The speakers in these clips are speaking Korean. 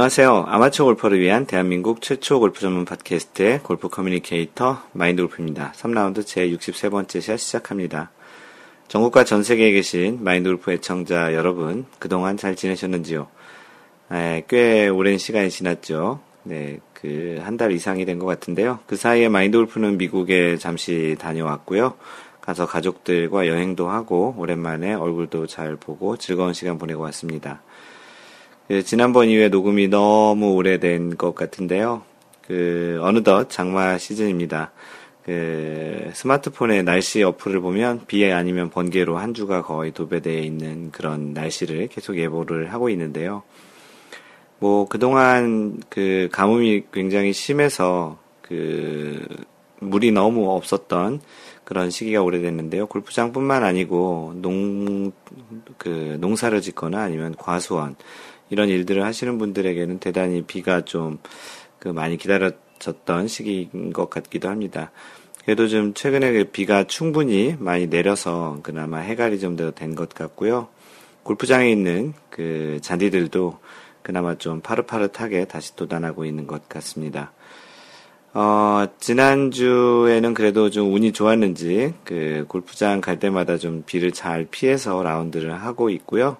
안녕하세요. 아마추어 골퍼를 위한 대한민국 최초 골프 전문 팟캐스트의 골프 communicator 마인드 골프입니다. 3라운드 제 63번째 샷 시작합니다. 전국과 전 세계에 계신 마인드 골프 애청자 여러분, 그동안 잘 지내셨는지요? 네, 꽤 오랜 시간이 지났죠. 네, 그, 한 달 이상이 된 것 같은데요. 그 사이에 마인드 골프는 미국에 잠시 다녀왔고요. 가서 가족들과 여행도 하고, 오랜만에 얼굴도 잘 보고 즐거운 시간 보내고 왔습니다. 그 지난번 이후에 녹음이 너무 오래된 것 같은데요. 그 어느덧 장마 시즌입니다. 그 스마트폰의 날씨 어플을 보면 비에 아니면 번개로 한 주가 거의 도배되어 있는 그런 날씨를 계속 예보를 하고 있는데요. 뭐 그동안 그 가뭄이 굉장히 심해서 그 물이 너무 없었던 그런 시기가 오래됐는데요. 골프장뿐만 아니고 농 그 농사를 짓거나 아니면 과수원 이런 일들을 하시는 분들에게는 대단히 비가 좀 그 많이 기다려졌던 시기인 것 같기도 합니다. 그래도 좀 최근에 그 비가 충분히 많이 내려서 그나마 해갈이 좀 더 된 것 같고요. 골프장에 있는 그 잔디들도 그나마 좀 파릇파릇하게 다시 돋아나고 있는 것 같습니다. 어, 지난주에는 그래도 좀 운이 좋았는지, 그, 골프장 갈 때마다 좀 비를 잘 피해서 라운드를 하고 있고요.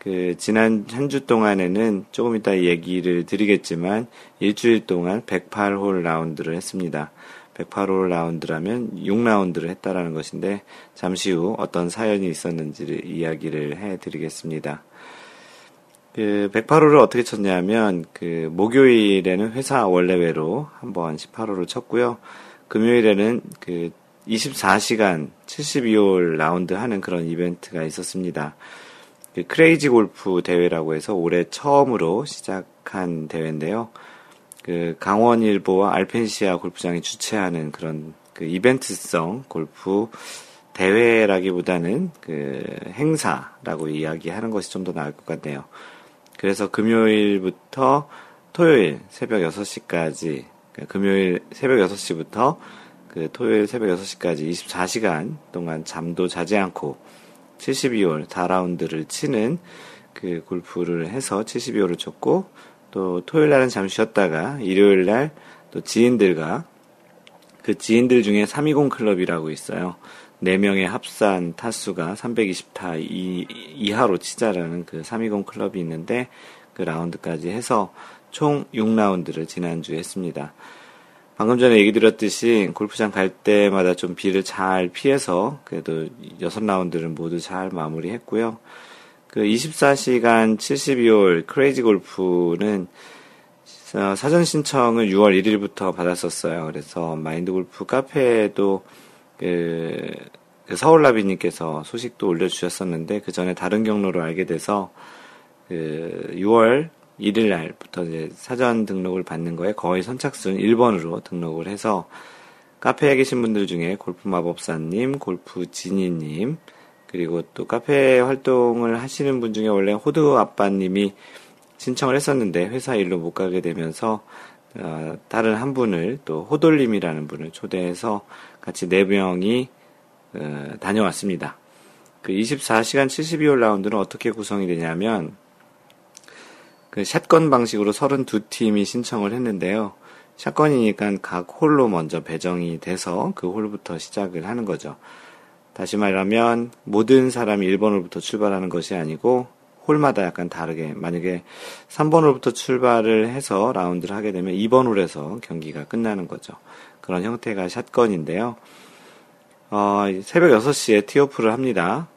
그 지난 한 주 동안에는 조금 이따 얘기를 드리겠지만 일주일 동안 108홀 라운드를 했습니다. 108홀 라운드라면 6라운드를 했다라는 것인데 잠시 후 어떤 사연이 있었는지를 이야기를 해 드리겠습니다. 그 108홀을 어떻게 쳤냐면 그 목요일에는 회사 원래외로 한번 18홀을 쳤고요. 금요일에는 그 24시간 72홀 라운드 하는 그런 이벤트가 있었습니다. 그 크레이지 골프 대회라고 해서 올해 처음으로 시작한 대회인데요. 그 강원일보와 알펜시아 골프장이 주최하는 그런 그 이벤트성 골프 대회라기보다는 그 행사라고 이야기하는 것이 좀 더 나을 것 같네요. 그래서 금요일부터 토요일 새벽 6시까지, 그러니까 금요일 새벽 6시부터 그 토요일 새벽 6시까지 24시간 동안 잠도 자지 않고 72홀 4라운드를 치는 그 골프를 해서 72홀을 쳤고 또 토요일 날은 잠시 쉬었다가 일요일 날 또 지인들과 그 지인들 중에 320 클럽이라고 있어요. 4명의 합산 타수가 320타 이 하로 치자라는 그 320 클럽이 있는데 그 라운드까지 해서 총 6라운드를 지난주에 했습니다. 방금 전에 얘기 드렸듯이 골프장 갈 때마다 좀 비를 잘 피해서 그래도 여섯 라운드를 모두 잘 마무리했고요. 그 24시간 72홀 크레이지 골프는 어, 사전 신청을 6월 1일부터 받았었어요. 그래서 마인드 골프 카페에도 그, 그 서울라비님께서 소식도 올려주셨었는데 그 전에 다른 경로로 알게 돼서 그 6월 1일 날부터 이제 사전 등록을 받는 거에 거의 선착순 1번으로 등록을 해서 카페에 계신 분들 중에 골프 마법사님, 골프 지니님, 그리고 또 카페 활동을 하시는 분 중에 원래 호두 아빠님이 신청을 했었는데 회사 일로 못 가게 되면서 어, 다른 한 분을 또 호돌님이라는 분을 초대해서 같이 네 명이 어, 다녀왔습니다. 그 24시간 72홀 라운드는 어떻게 구성이 되냐면 그 샷건 방식으로 32팀이 신청을 했는데요. 샷건이니까 각 홀로 먼저 배정이 돼서 그 홀부터 시작을 하는 거죠. 다시 말하면 모든 사람이 1번 홀부터 출발하는 것이 아니고 홀마다 약간 다르게 만약에 3번 홀부터 출발을 해서 라운드를 하게 되면 2번 홀에서 경기가 끝나는 거죠. 그런 형태가 샷건인데요. 어, 새벽 6시에 티오프를 합니다.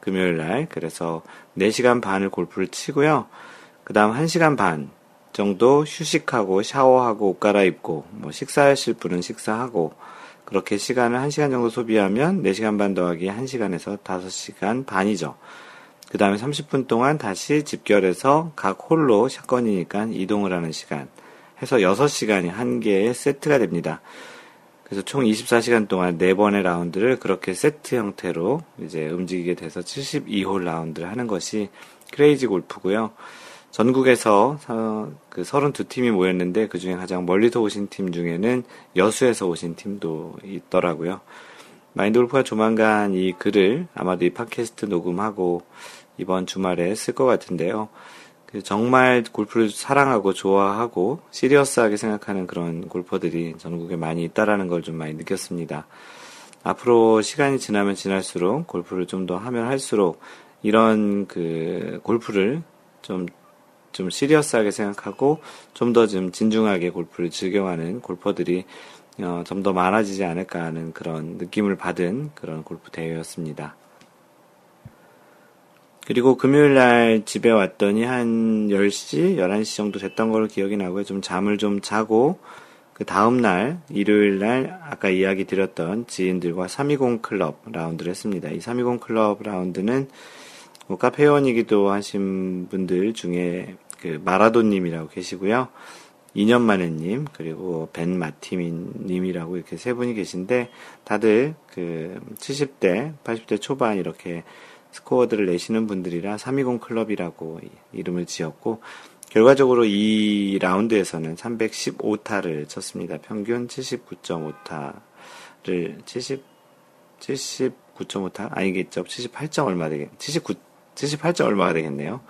금요일 날. 그래서 4시간 반을 골프를 치고요. 그 다음 1시간 반 정도 휴식하고 샤워하고 옷 갈아입고 뭐 식사하실 분은 식사하고 그렇게 시간을 1시간 정도 소비하면 4시간 반 더하기 1시간에서 5시간 반이죠. 그 다음에 30분 동안 다시 집결해서 각 홀로 샷건이니까 이동을 하는 시간 해서 6시간이 한 개의 세트가 됩니다. 그래서 총 24시간 동안 4번의 라운드를 그렇게 세트 형태로 이제 움직이게 돼서 72홀 라운드를 하는 것이 크레이지 골프고요. 전국에서 그 32팀이 모였는데 그 중에 가장 멀리서 오신 팀 중에는 여수에서 오신 팀도 있더라고요. 마인드 골프가 조만간 이 글을 아마도 이 팟캐스트 녹음하고 이번 주말에 쓸 것 같은데요. 그 정말 골프를 사랑하고 좋아하고 시리어스하게 생각하는 그런 골퍼들이 전국에 많이 있다라는 걸 좀 많이 느꼈습니다. 앞으로 시간이 지나면 지날수록 골프를 좀 더 하면 할수록 이런 그 골프를 좀, 좀 시리어스하게 생각하고 좀 더 좀 진중하게 골프를 즐겨가는 골퍼들이 어, 좀 더 많아지지 않을까 하는 그런 느낌을 받은 그런 골프 대회였습니다. 그리고 금요일 날 집에 왔더니 한 10시, 11시 정도 됐던 걸로 기억이 나고요. 좀 잠을 좀 자고 그 다음 날 일요일 날 아까 이야기 드렸던 지인들과 320 클럽 라운드를 했습니다. 이 320 클럽 라운드는 뭐 카페 회원이기도 하신 분들 중에 그 마라도님이라고 계시고요. 2년 만에님 그리고 벤 마티민님이라고 이렇게 세 분이 계신데 다들 그 70대, 80대 초반 이렇게 스코어들을 내시는 분들이라 320 클럽이라고 이름을 지었고 결과적으로 이 라운드에서는 315타를 쳤습니다. 평균 79.5타를 70 79.5타 아니겠죠. 78점 얼마 되겠 79 78점 얼마가 되겠네요.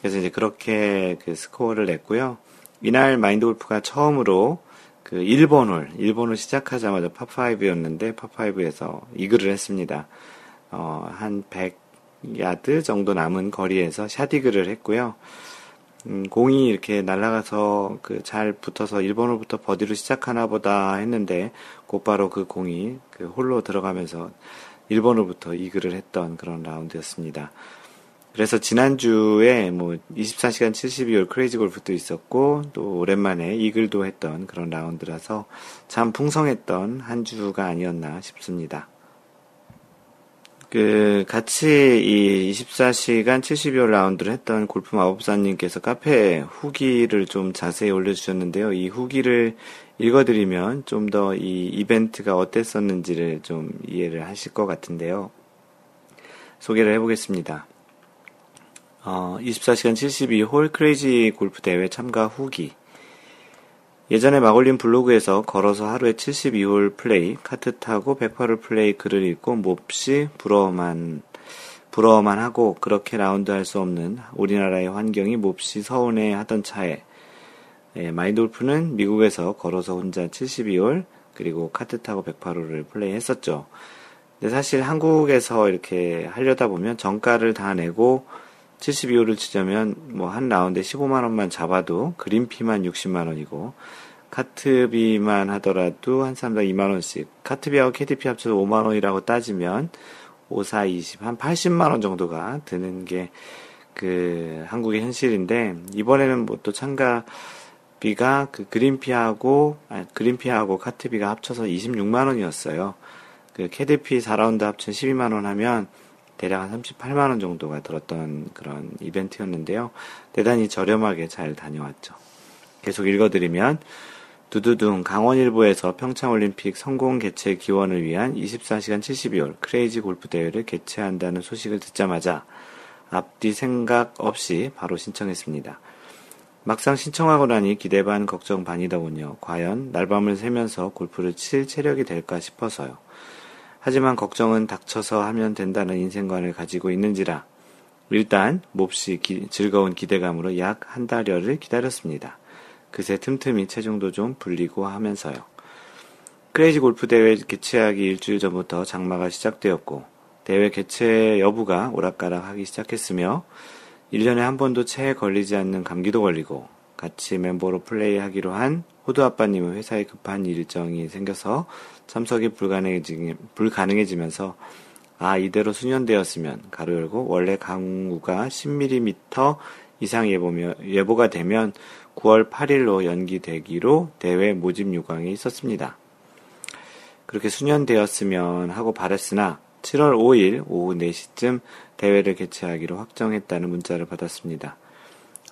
그래서 이제 그렇게 그 스코어를 냈고요. 이날 마인드 골프가 처음으로 그 1번 홀, 1번 홀 시작하자마자 파5였는데 파5에서 이글을 했습니다. 어, 한 100야드 정도 남은 거리에서 샷이글을 했고요. 음, 공이 이렇게 날아가서 그 잘 붙어서 1번 홀부터 버디로 시작하나 보다 했는데 곧바로 그 공이 그 홀로 들어가면서 1번 홀부터 이글을 했던 그런 라운드였습니다. 그래서 지난주에 뭐 24시간 72홀 크레이지 골프도 있었고 또 오랜만에 이글도 했던 그런 라운드라서 참 풍성했던 한 주가 아니었나 싶습니다. 그 같이 이 24시간 72홀 라운드를 했던 골프 마법사님께서 카페에 후기를 좀 자세히 올려주셨는데요. 이 후기를 읽어드리면 좀 더 이 이벤트가 어땠었는지를 좀 이해를 하실 것 같은데요. 소개를 해보겠습니다. 어, 24시간 72 홀 crazy 골프 대회 참가 후기. 예전에 마골님 블로그에서 걸어서 하루에 72홀 플레이, 카트 타고 108홀 플레이 글을 읽고 몹시 부러워만, 부러워만 하고 그렇게 라운드 할 수 없는 우리나라의 환경이 몹시 서운해 하던 차에 예, 마인돌프는 미국에서 걸어서 혼자 72홀 그리고 카트 타고 108홀을 플레이 했었죠. 근데 사실 한국에서 이렇게 하려다 보면 정가를 다 내고 72호를 치자면 뭐 한 라운드에 15만 원만 잡아도 그린피만 60만 원이고 카트비만 하더라도 한 사람당 2만 원씩 카트비하고 KTP 합쳐서 5만 원이라고 따지면 5, 4, 20, 한 80만 원 정도가 드는 게 그 한국의 현실인데 이번에는 뭐 또 참가 비가 그 그린피하고 아 그린피하고 카트비가 합쳐서 26만 원이었어요. 그 KTP 4라운드 합쳐 12만 원 하면 대략 한 38만원 정도가 들었던 그런 이벤트였는데요. 대단히 저렴하게 잘 다녀왔죠. 계속 읽어드리면, 두두둥 강원일보에서 평창올림픽 성공 개최 기원을 위한 24시간 72홀 크레이지 골프 대회를 개최한다는 소식을 듣자마자 앞뒤 생각 없이 바로 신청했습니다. 막상 신청하고 나니 기대 반 걱정 반이더군요. 과연 날밤을 새면서 골프를 칠 체력이 될까 싶어서요. 하지만 걱정은 닥쳐서 하면 된다는 인생관을 가지고 있는지라 일단 몹시 기, 즐거운 기대감으로 약 한 달여를 기다렸습니다. 그새 틈틈이 체중도 좀 불리고 하면서요. 크레이지 골프 대회 개최하기 일주일 전부터 장마가 시작되었고 대회 개최 여부가 오락가락하기 시작했으며 1년에 한 번도 체에 걸리지 않는 감기도 걸리고 같이 멤버로 플레이하기로 한 호두 아빠님은 회사에 급한 일정이 생겨서 참석이 불가능해지, 불가능해지면서 아 이대로 수년되었으면 가로 열고 원래 강우가 10mm 이상 예보며, 예보가 되면 9월 8일로 연기되기로 대회 모집 요강이 있었습니다. 그렇게 수년되었으면 하고 바랬으나 7월 5일 오후 4시쯤 대회를 개최하기로 확정했다는 문자를 받았습니다.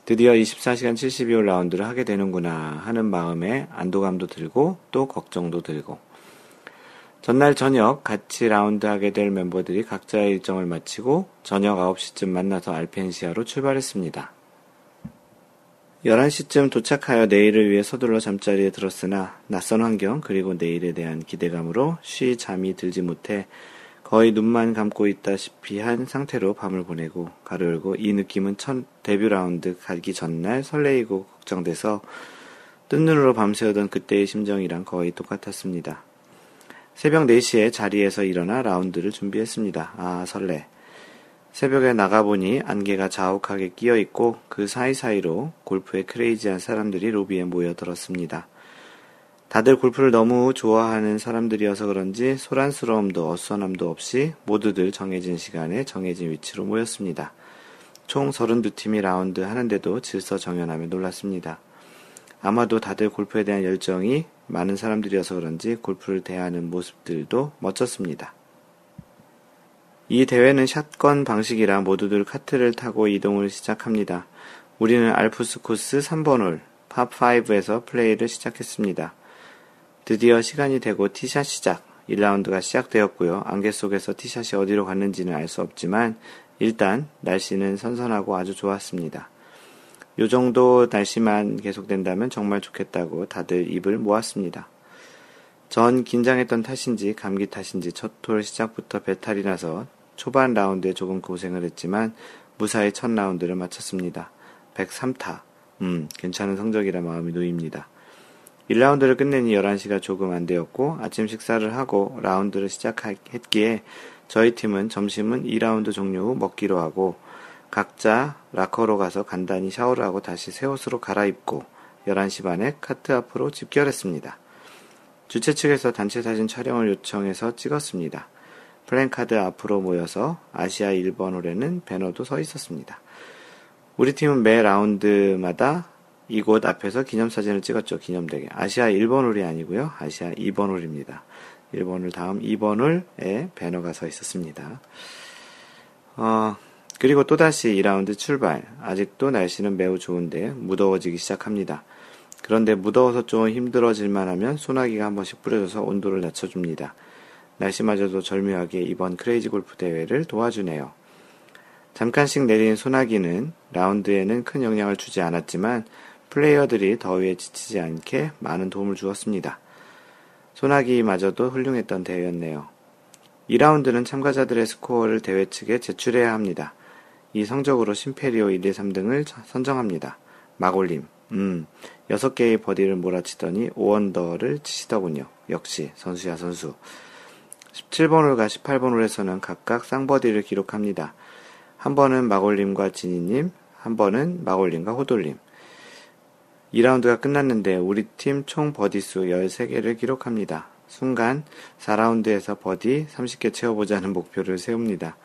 드디어 24시간 72홀 라운드를 하게 되는구나 하는 마음에 안도감도 들고 또 걱정도 들고 전날 저녁 같이 라운드 하게 될 멤버들이 각자의 일정을 마치고 저녁 9시쯤 만나서 알펜시아로 출발했습니다. 11시쯤 도착하여 내일을 위해 서둘러 잠자리에 들었으나 낯선 환경 그리고 내일에 대한 기대감으로 쉬 잠이 들지 못해 거의 눈만 감고 있다시피 한 상태로 밤을 보내고 괄호 열고 이 느낌은 첫 데뷔 라운드 가기 전날 설레이고 걱정돼서 뜬 눈으로 밤새우던 그때의 심정이랑 거의 똑같았습니다. 새벽 4시에 자리에서 일어나 라운드를 준비했습니다. 아, 설레. 새벽에 나가보니 안개가 자욱하게 끼어 있고 그 사이사이로 골프에 crazy한 사람들이 로비에 모여들었습니다. 다들 골프를 너무 좋아하는 사람들이어서 그런지 소란스러움도 어수선함도 없이 모두들 정해진 시간에 정해진 위치로 모였습니다. 총 32팀이 라운드 하는데도 질서 정연함에 놀랐습니다. 아마도 다들 골프에 대한 열정이 많은 사람들이어서 그런지 골프를 대하는 모습들도 멋졌습니다. 이 대회는 샷건 방식이라 모두들 카트를 타고 이동을 시작합니다. 우리는 알프스 코스 3번 홀, 팝5에서 플레이를 시작했습니다. 드디어 시간이 되고 티샷 시작. 1라운드가 시작되었고요. 안개 속에서 티샷이 어디로 갔는지는 알 수 없지만 일단 날씨는 선선하고 아주 좋았습니다. 요 정도 날씨만 계속된다면 정말 좋겠다고 다들 입을 모았습니다. 전 긴장했던 탓인지 감기 탓인지 첫 톨 시작부터 배탈이 나서 초반 라운드에 조금 고생을 했지만 무사히 첫 라운드를 마쳤습니다. 103타. 음, 괜찮은 성적이라 마음이 놓입니다. 1라운드를 끝내니 11시가 조금 안 되었고 아침 식사를 하고 라운드를 시작했기에 저희 팀은 점심은 2라운드 종료 후 먹기로 하고 각자 라커로 가서 간단히 샤워를 하고 다시 새 옷으로 갈아입고 11시 반에 카트 앞으로 집결했습니다. 주최 측에서 단체 사진 촬영을 요청해서 찍었습니다. 플랜카드 앞으로 모여서 아시아 1번 홀에는 배너도 서 있었습니다. 우리 팀은 매 라운드마다 이곳 앞에서 기념사진을 찍었죠. 기념되게. 아시아 1번 홀이 아니고요. 아시아 2번 홀입니다. 1번 홀 다음 2번 홀에 배너가 서 있었습니다. 어, 그리고 또다시 2라운드 출발. 아직도 날씨는 매우 좋은데 무더워지기 시작합니다. 그런데 무더워서 좀 힘들어질만 하면 소나기가 한 번씩 뿌려져서 온도를 낮춰줍니다. 날씨마저도 절묘하게 이번 크레이지 골프 대회를 도와주네요. 잠깐씩 내린 소나기는 라운드에는 큰 영향을 주지 않았지만 플레이어들이 더위에 지치지 않게 많은 도움을 주었습니다. 소나기마저도 훌륭했던 대회였네요. 2라운드는 참가자들의 스코어를 대회 측에 제출해야 합니다. 이 성적으로 심페리오 1, 2, 3등을 선정합니다. 막올림, 음, 6개의 버디를 몰아치더니 5원더를 치시더군요. 역시 선수야 선수. 17번 홀과 18번 홀에서는 각각 쌍버디를 기록합니다. 한 번은 막올림과 지니님, 한 번은 막올림과 호돌림. 2라운드가 끝났는데 우리 팀 총 버디수 13개를 기록합니다. 순간 4라운드에서 버디 30개 채워보자는 목표를 세웁니다.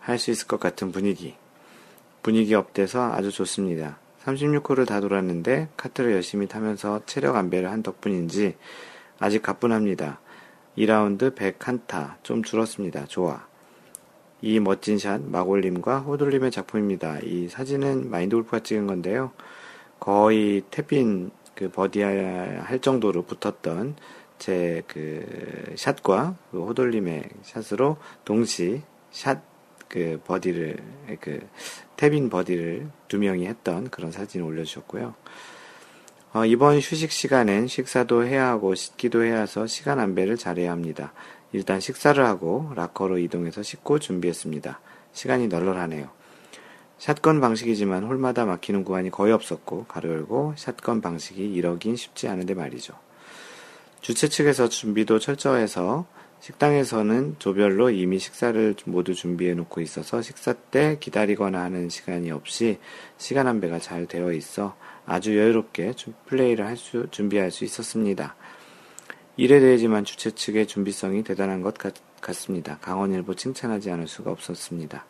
할 수 있을 것 같은 분위기. 분위기 up돼서 아주 좋습니다. 36홀을 다 돌았는데 카트를 열심히 타면서 체력 안배를 한 덕분인지 아직 가뿐합니다. 2라운드 101타 좀 줄었습니다. 좋아. 이 멋진 샷 마골님과 호돌님의 작품입니다. 이 사진은 마인드 골프가 찍은 건데요. 거의 tap-in 그 버디할 정도로 붙었던 제 그 샷과 그 호돌님의 샷으로 동시 샷 그 버디를 그 탭인 버디를 두 명이 했던 그런 사진을 올려주셨고요. 어, 이번 휴식 시간엔 식사도 해야 하고 씻기도 해야 해서 시간 안배를 잘해야 합니다. 일단 식사를 하고 락커로 이동해서 씻고 준비했습니다. 시간이 널널하네요. 샷건 방식이지만 홀마다 막히는 구간이 거의 없었고 가로 열고 샷건 방식이 이러긴 쉽지 않은데 말이죠. 주최 측에서 준비도 철저해서 식당에서는 조별로 이미 식사를 모두 준비해 놓고 있어서 식사 때 기다리거나 하는 시간이 없이 시간 안배가 잘 되어 있어 아주 여유롭게 플레이를 할 수, 준비할 수 있었습니다. 이래 되지만 주최 측의 준비성이 대단한 것 같, 같습니다. 강원일보 칭찬하지 않을 수가 없었습니다.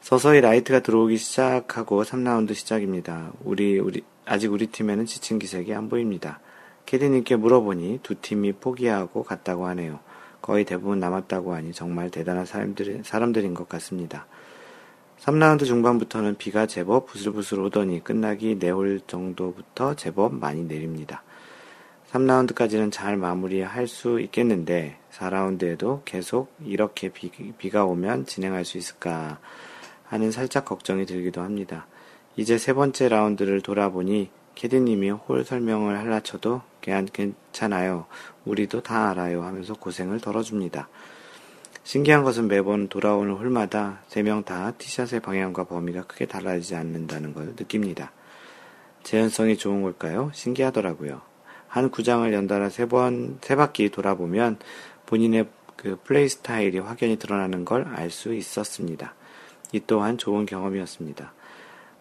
서서히 라이트가 들어오기 시작하고 3라운드 시작입니다. 우리, 우리, 아직 우리 팀에는 지친 기색이 안 보입니다. 캐디님께 물어보니 두 팀이 포기하고 갔다고 하네요. 거의 대부분 남았다고 하니 정말 대단한 사람들, 사람들인 것 같습니다. 3라운드 중반부터는 비가 제법 부슬부슬 오더니 끝나기 4홀 정도부터 제법 많이 내립니다. 3라운드까지는 잘 마무리할 수 있겠는데 4라운드에도 계속 이렇게 비, 비가 오면 진행할 수 있을까 하는 살짝 걱정이 들기도 합니다. 이제 세 번째 라운드를 돌아보니 캐디님이 홀 설명을 할라 쳐도 괜찮아요. 우리도 다 알아요 하면서 고생을 덜어줍니다. 신기한 것은 매번 돌아오는 홀마다 세 명 다 티샷의 방향과 범위가 크게 달라지지 않는다는 걸 느낍니다. 재현성이 좋은 걸까요? 신기하더라고요. 한 구장을 연달아 세 번, 세 바퀴 돌아보면 본인의 그 플레이 스타일이 확연히 드러나는 걸 알 수 있었습니다. 이 또한 좋은 경험이었습니다.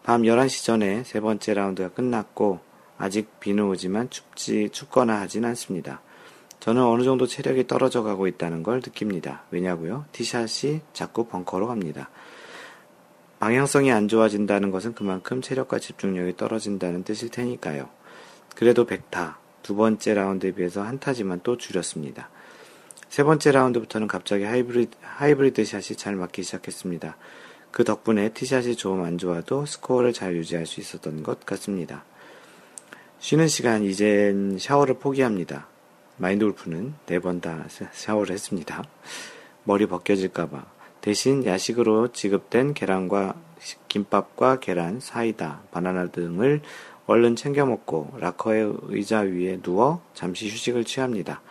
밤 11시 전에 세 번째 라운드가 끝났고 아직 비는 오지만 춥지 춥거나 하진 않습니다. 저는 어느 정도 체력이 떨어져 가고 있다는 걸 느낍니다. 왜냐고요? 티샷이 자꾸 벙커로 갑니다. 방향성이 안 좋아진다는 것은 그만큼 체력과 집중력이 떨어진다는 뜻일 테니까요. 그래도 100타, 두 번째 라운드에 비해서 한 타지만 또 줄였습니다. 세 번째 라운드부터는 갑자기 하이브리드, 하이브리드 샷이 잘 맞기 시작했습니다. 그 덕분에 티샷이 조금 안 좋아도 스코어를 잘 유지할 수 있었던 것 같습니다. 쉬는 시간 이젠 샤워를 포기합니다. 마인드 골프는 네 번 다 샤워를 했습니다. 머리 벗겨질까봐. 대신 야식으로 지급된 계란과 김밥과 계란, 사이다, 바나나 등을 얼른 챙겨 먹고 락커의 의자 위에 누워 잠시 휴식을 취합니다.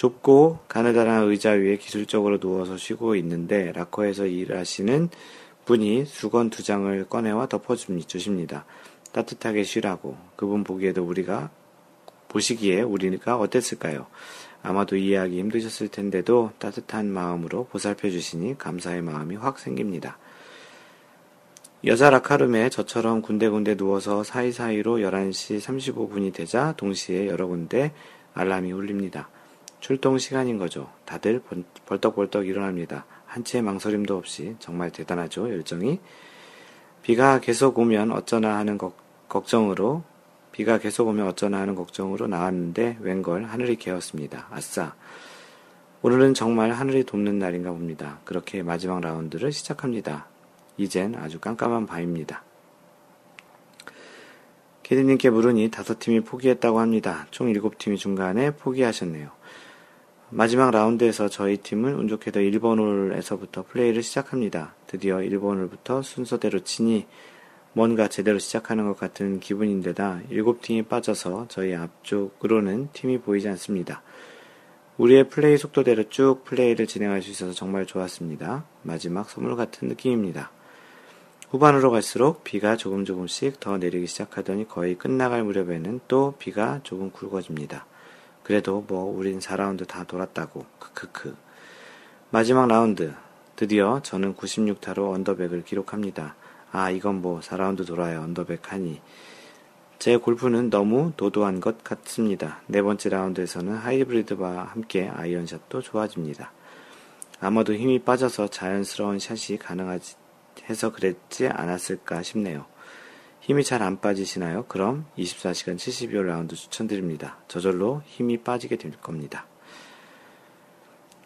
좁고 가느다란 의자 위에 기술적으로 누워서 쉬고 있는데 락커에서 일하시는 분이 수건 두 장을 꺼내와 덮어주십니다. 따뜻하게 쉬라고. 그분 보기에도 우리가 보시기에 우리가 어땠을까요? 아마도 이해하기 힘드셨을 텐데도 따뜻한 마음으로 보살펴 주시니 감사의 마음이 확 생깁니다. 여자 라카룸에 저처럼 군데군데 누워서 사이사이로 11시 35분이 되자 동시에 여러 군데 알람이 울립니다. 출동 시간인 거죠. 다들 벌떡벌떡 일어납니다. 한치의 망설임도 없이 정말 대단하죠, 열정이. 비가 계속 오면 어쩌나 하는 거, 걱정으로 비가 계속 오면 어쩌나 하는 걱정으로 나왔는데 웬걸 하늘이 개었습니다. 아싸. 오늘은 정말 하늘이 돕는 날인가 봅니다. 그렇게 마지막 라운드를 시작합니다. 이젠 아주 깜깜한 밤입니다. 캐디님께 물으니 다섯 팀이 포기했다고 합니다. 총 일곱 팀이 중간에 포기하셨네요. 마지막 라운드에서 저희 팀은 운 좋게도 1번 홀에서부터 플레이를 시작합니다. 드디어 1번 홀부터 순서대로 치니 뭔가 제대로 시작하는 것 같은 기분인데다 7팀이 빠져서 저희 앞쪽으로는 팀이 보이지 않습니다. 우리의 플레이 속도대로 쭉 플레이를 진행할 수 있어서 정말 좋았습니다. 마지막 선물 같은 느낌입니다. 후반으로 갈수록 비가 조금 조금씩 더 내리기 시작하더니 거의 끝나갈 무렵에는 또 비가 조금 굵어집니다. 그래도 뭐 우린 4라운드 다 돌았다고 크크크 마지막 라운드 드디어 저는 96타로 언더백을 기록합니다. 아 이건 뭐 4라운드 돌아야 언더백 하니 제 골프는 너무 도도한 것 같습니다. 네 번째 라운드에서는 하이브리드와 함께 아이언샷도 좋아집니다. 아마도 힘이 빠져서 자연스러운 샷이 가능하지 해서 그랬지 않았을까 싶네요. 힘이 잘 안 빠지시나요? 그럼 24시간 72홀 라운드 추천드립니다. 저절로 힘이 빠지게 될 겁니다.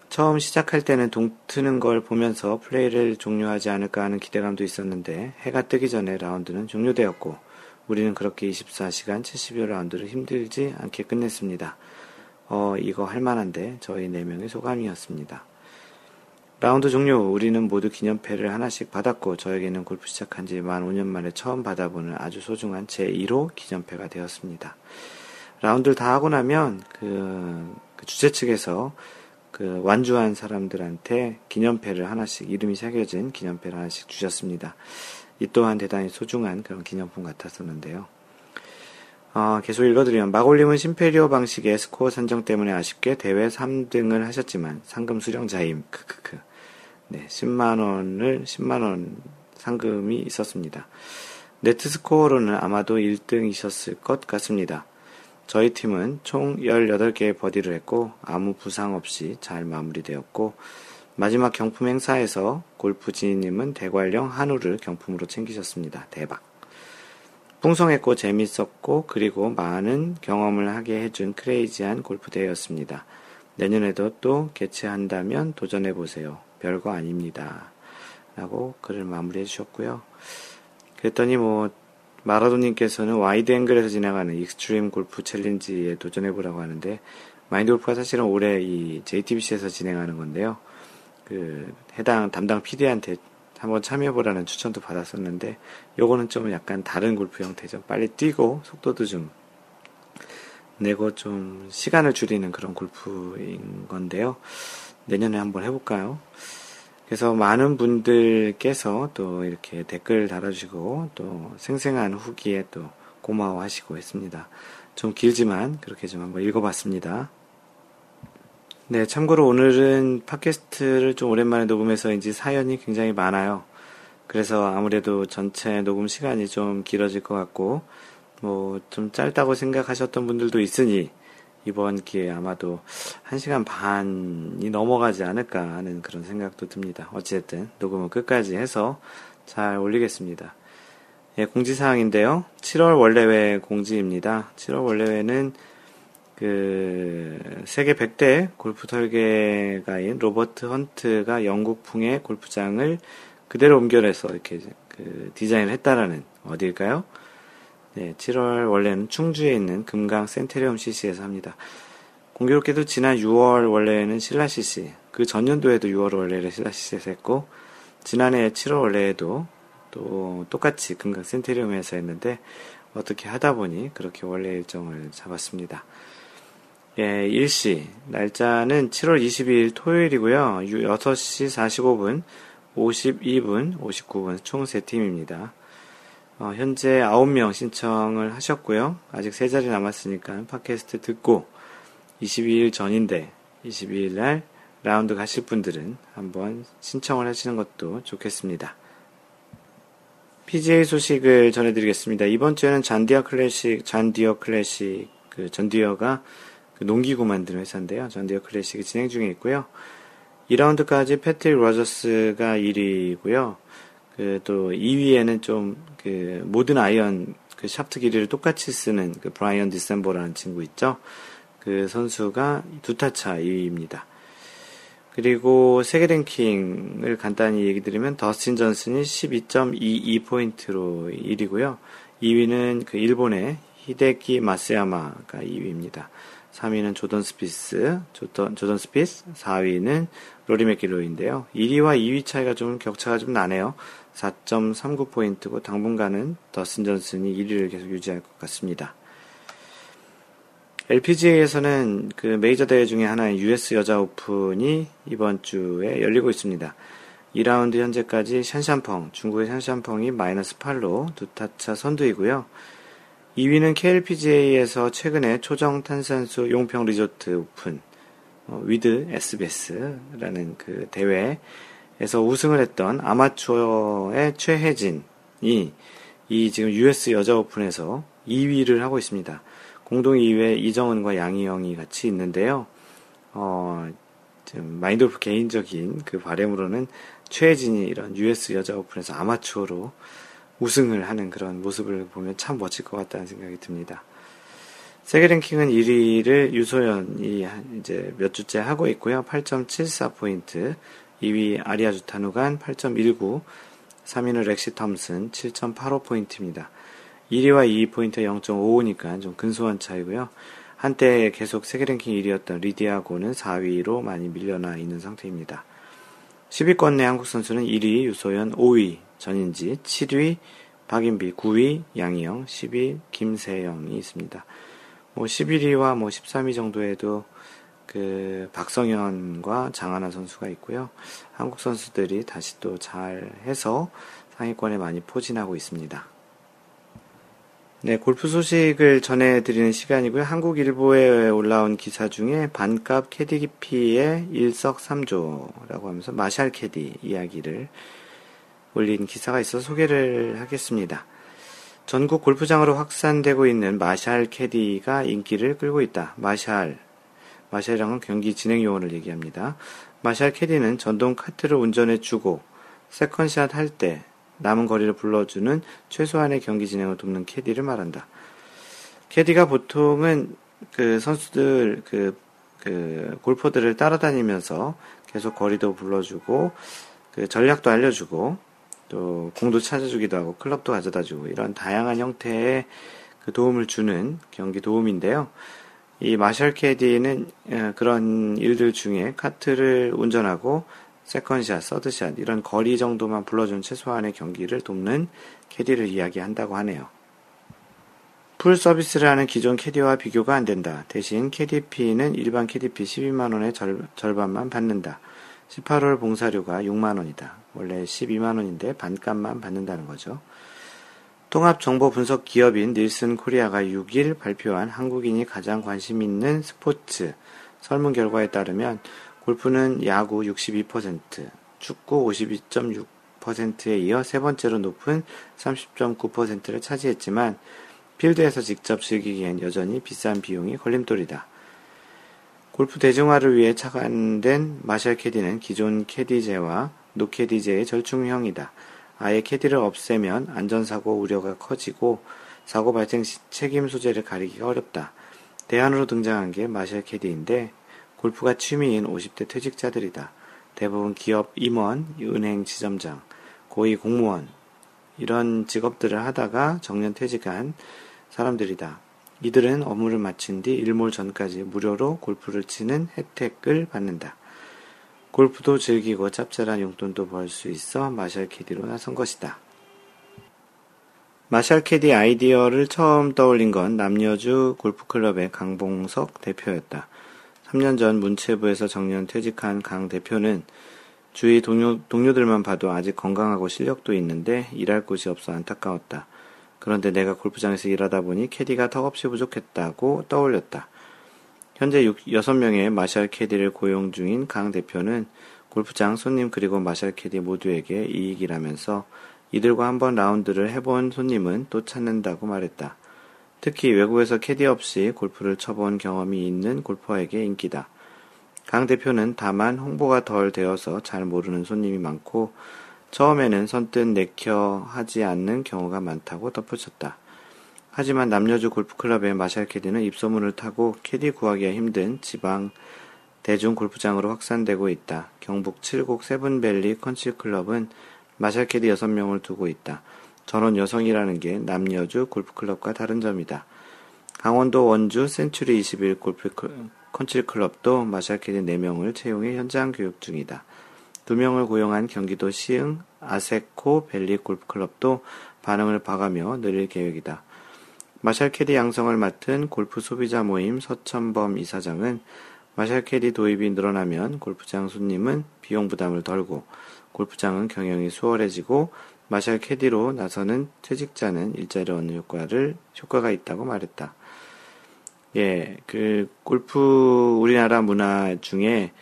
처음 시작할 때는 동트는 걸 보면서 플레이를 종료하지 않을까 하는 기대감도 있었는데 해가 뜨기 전에 라운드는 종료되었고 우리는 그렇게 24시간 72홀 라운드를 힘들지 않게 끝냈습니다. 어, 이거 할만한데 저희 4명의 소감이었습니다. 라운드 종료 우리는 모두 기념패를 하나씩 받았고 저에게는 골프 시작한 지 만 5년 만에 처음 받아보는 아주 소중한 제1호 기념패가 되었습니다. 라운드를 다 하고 나면 그, 그 주최 측에서 그 완주한 사람들한테 기념패를 하나씩 이름이 새겨진 기념패를 하나씩 주셨습니다. 이 또한 대단히 소중한 그런 기념품 같았었는데요. 어, 계속 읽어드리면 마골님은 신페리오 방식의 스코어 산정 때문에 아쉽게 대회 3등을 하셨지만 상금 수령자임 크크크 네 10만 원을 10만 원 상금이 있었습니다. 네트 스코어로는 아마도 1등이셨을 것 같습니다. 저희 팀은 총 18개의 버디를 했고 아무 부상 없이 잘 마무리되었고 마지막 경품 행사에서 골프 지인님은 대관령 한우를 경품으로 챙기셨습니다. 대박. 풍성했고 재밌었고 그리고 많은 경험을 하게 해준 crazy한 골프 대회였습니다. 내년에도 또 개최한다면 도전해보세요. 별거 아닙니다. 라고 글을 마무리해 주셨고요. 그랬더니 뭐 마라도님께서는 와이드 앵글에서 진행하는 익스트림 골프 챌린지에 도전해 보라고 하는데 마인드 골프가 사실은 올해 이 JTBC에서 진행하는 건데요. 그 해당 담당 PD한테 한번 참여해 보라는 추천도 받았었는데 요거는 좀 약간 다른 골프 형태죠. 빨리 뛰고 속도도 좀 내고 좀 시간을 줄이는 그런 골프인 건데요. 내년에 한번 해볼까요? 그래서 많은 분들께서 또 이렇게 댓글 달아주시고 또 생생한 후기에 또 고마워하시고 했습니다. 좀 길지만 그렇게 좀 한번 읽어봤습니다. 네, 참고로 오늘은 팟캐스트를 좀 오랜만에 녹음해서인지 사연이 굉장히 많아요. 그래서 아무래도 전체 녹음 시간이 좀 길어질 것 같고, 뭐, 좀 짧다고 생각하셨던 분들도 있으니, 이번 기회에 아마도 1시간 반이 넘어가지 않을까 하는 그런 생각도 듭니다. 어쨌든, 녹음은 끝까지 해서 잘 올리겠습니다. 예, 공지사항인데요. 7월 원래회 공지입니다. 7월 원래회는 그 세계 100대 골프 설계가인 로버트 헌트가 영국풍의 골프장을 그대로 옮겨내서 이렇게 그 디자인을 했다라는 어디일까요? 네, 7월 원래는 충주에 있는 금강 센테리움 CC에서 합니다. 공교롭게도 지난 6월 원래는 신라 CC, 그 전년도에도 6월 원래를 신라 CC에서 했고, 지난해 7월 원래에도 또 똑같이 금강 센테리움에서 했는데 어떻게 하다 보니 그렇게 원래 일정을 잡았습니다. 예, 일시 날짜는 7월 22일 토요일이고요. 6시 45분, 52분, 59분 총 3팀입니다. 어, 현재 9명 신청을 하셨고요. 아직 3자리 남았으니까 팟캐스트 듣고 22일 전인데 22일 날 라운드 가실 분들은 한번 신청을 하시는 것도 좋겠습니다. PGA 소식을 전해드리겠습니다. 이번 주에는 존디어 클래식, 존디어 클래식, 그 존디어가 그 농기구 만드는 회사인데요. 존디어 클래식이 진행 중에 있고요. 2라운드까지 패트릭 로저스가 1위고요. 그 또 2위에는 좀 그 모든 아이언 그 샤프트 길이를 똑같이 쓰는 그 브라이슨 디섐보라는 친구 있죠. 그 선수가 두 타차 2위입니다. 그리고 세계 랭킹을 간단히 얘기 드리면 더스틴 존슨이 12.22포인트로 1위고요. 2위는 그 일본의 히데키 마쓰야마가 2위입니다. 3위는 조던 스피스, 조던, 조던 스피스, 4위는 로리 맥길로이인데요. 1위와 2위 차이가 좀 격차가 좀 나네요. 4.39포인트고 당분간은 더스틴 존슨이 1위를 계속 유지할 것 같습니다. LPGA에서는 그 메이저 대회 중에 하나인 US 여자 오픈이 이번 주에 열리고 있습니다. 2라운드 현재까지 샨샨펑, 중국의 샨샨펑이 마이너스 8로 두 타차 선두이고요. 2위는 KLPGA에서 최근에 초정 탄산수 용평 리조트 오픈, 어, with SBS라는 그 대회 에서 우승을 했던 아마추어의 최혜진이 이 지금 US 여자 오픈에서 2위를 하고 있습니다. 공동 2위에 이정은과 양희영이 같이 있는데요. 어, 좀 마인드골프 개인적인 그 바램으로는 최혜진이 이런 US 여자 오픈에서 아마추어로 우승을 하는 그런 모습을 보면 참 멋질 것 같다는 생각이 듭니다. 세계 랭킹은 1위를 유소연이 이제 몇 주째 하고 있고요. 8.74포인트. 2위 아리아 주타누간 8.19. 3위는 렉시 텀슨 7.85포인트입니다. 1위와 2위 포인트 0.55니까 좀 근소한 차이고요. 한때 계속 세계 랭킹 1위였던 리디아고는 4위로 많이 밀려나 있는 상태입니다. 10위권 내 한국 선수는 1위 유소연, 5위 전인지, 7위 박인비, 9위 양희영, 10위 김세영이 있습니다. 뭐 11위와 뭐 13위 정도에도 그 박성현과 장하나 선수가 있고요. 한국 선수들이 다시 또 잘 해서 상위권에 많이 포진하고 있습니다. 네, 골프 소식을 전해드리는 시간이고요. 한국일보에 올라온 기사 중에 반값 캐디피의 일석삼조라고 하면서 marshal 캐디 이야기를 올린 기사가 있어 소개를 하겠습니다. 전국 골프장으로 확산되고 있는 marshal 캐디가 인기를 끌고 있다. 마샬. 마샬이랑은 경기 진행 요원을 얘기합니다. marshal 캐디는 전동 카트를 운전해 주고 second shot 할 때 남은 거리를 불러주는 최소한의 경기 진행을 돕는 캐디를 말한다. 캐디가 보통은 그 선수들 그, 그 골퍼들을 따라다니면서 계속 거리도 불러주고 그 전략도 알려주고 또 공도 찾아주기도 하고 클럽도 가져다주고 이런 다양한 형태의 그 도움을 주는 경기 도움인데요. 이 marshal 캐디는 어, 그런 일들 중에 카트를 운전하고 second shot, third shot 이런 거리 정도만 불러준 최소한의 경기를 돕는 캐디를 이야기한다고 하네요. full 서비스를 하는 기존 캐디와 비교가 안 된다. 대신 캐디피는 일반 캐디피 12만원의 절, 절반만 받는다. 18홀 봉사료가 6만원이다. 원래 12만원인데 반값만 받는다는 거죠. 통합정보분석 기업인 닐슨 코리아가 6일 발표한 한국인이 가장 관심 있는 스포츠 설문 결과에 따르면 골프는 야구 62%, 축구 52.6%에 이어 세 번째로 높은 30.9%를 차지했지만 필드에서 직접 즐기기엔 여전히 비싼 비용이 걸림돌이다. 골프 대중화를 위해 착안된 마샬 캐디는 기존 캐디제와 노캐디제의 절충형이다. 아예 캐디를 없애면 안전사고 우려가 커지고 사고 발생 시 책임 소재를 가리기가 어렵다. 대안으로 등장한 게 마샬 캐디인데 골프가 취미인 50대 퇴직자들이다. 대부분 기업 임원, 은행 지점장, 고위 공무원 이런 직업들을 하다가 정년 퇴직한 사람들이다. 이들은 업무를 마친 뒤 일몰 전까지 무료로 골프를 치는 혜택을 받는다. 골프도 즐기고 짭짤한 용돈도 벌 수 있어 마샬 캐디로 나선 것이다. marshal 캐디 아이디어를 처음 떠올린 건 남여주 골프클럽의 강봉석 대표였다. 3년 전 문체부에서 정년 퇴직한 강 대표는 주위 동료, 동료들만 봐도 아직 건강하고 실력도 있는데 일할 곳이 없어 안타까웠다. 그런데 내가 골프장에서 일하다 보니 캐디가 턱없이 부족했다고 떠올렸다. 현재 6, 6명의 marshal 캐디를 고용 중인 강 대표는 골프장 손님 그리고 marshal 캐디 모두에게 이익이라면서 이들과 한번 라운드를 해본 손님은 또 찾는다고 말했다. 특히 외국에서 캐디 없이 골프를 쳐본 경험이 있는 골퍼에게 인기다. 강 대표는 다만 홍보가 덜 되어서 잘 모르는 손님이 많고 처음에는 선뜻 내켜 하지 않는 경우가 많다고 덧붙였다. 하지만 남여주 골프클럽의 marshal 캐디는 입소문을 타고 캐디 구하기가 힘든 지방 대중 골프장으로 확산되고 있다. 경북 칠곡 세븐밸리 컨트리클럽은 marshal 캐디 6명을 두고 있다. 전원 여성이라는 게 남여주 골프클럽과 다른 점이다. 강원도 원주 센츄리 21 골프 컨트리클럽도 marshal 캐디 4명을 채용해 현장 교육 중이다. 2명을 고용한 경기도 시흥 아세코 밸리 골프클럽도 반응을 봐가며 늘릴 계획이다. marshal 캐디 양성을 맡은 골프 소비자 모임 서천범 이사장은 marshal 캐디 도입이 늘어나면 골프장 손님은 비용 부담을 덜고 골프장은 경영이 수월해지고 marshal 캐디로 나서는 퇴직자는 일자리 얻는 효과를, 효과가 있다고 말했다. 예, 그, 골프, 우리나라 문화 중에,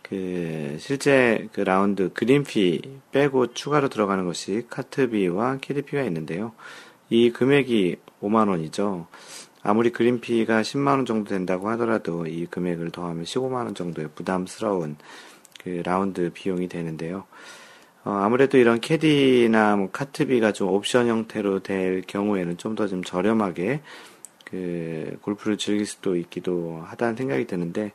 그, 실제 그 라운드, 그린피 빼고 추가로 들어가는 것이 카트비와 캐디피가 있는데요. 이 금액이 5만 원이죠. 아무리 그린피가 10만 원 정도 된다고 하더라도 이 금액을 더하면 15만 원 정도의 부담스러운 그 라운드 비용이 되는데요. 어, 아무래도 이런 캐디나 뭐 카트비가 좀 옵션 형태로 될 경우에는 좀 더좀 좀 저렴하게 그 골프를 즐길 수도 있기도 하다는 생각이 드는데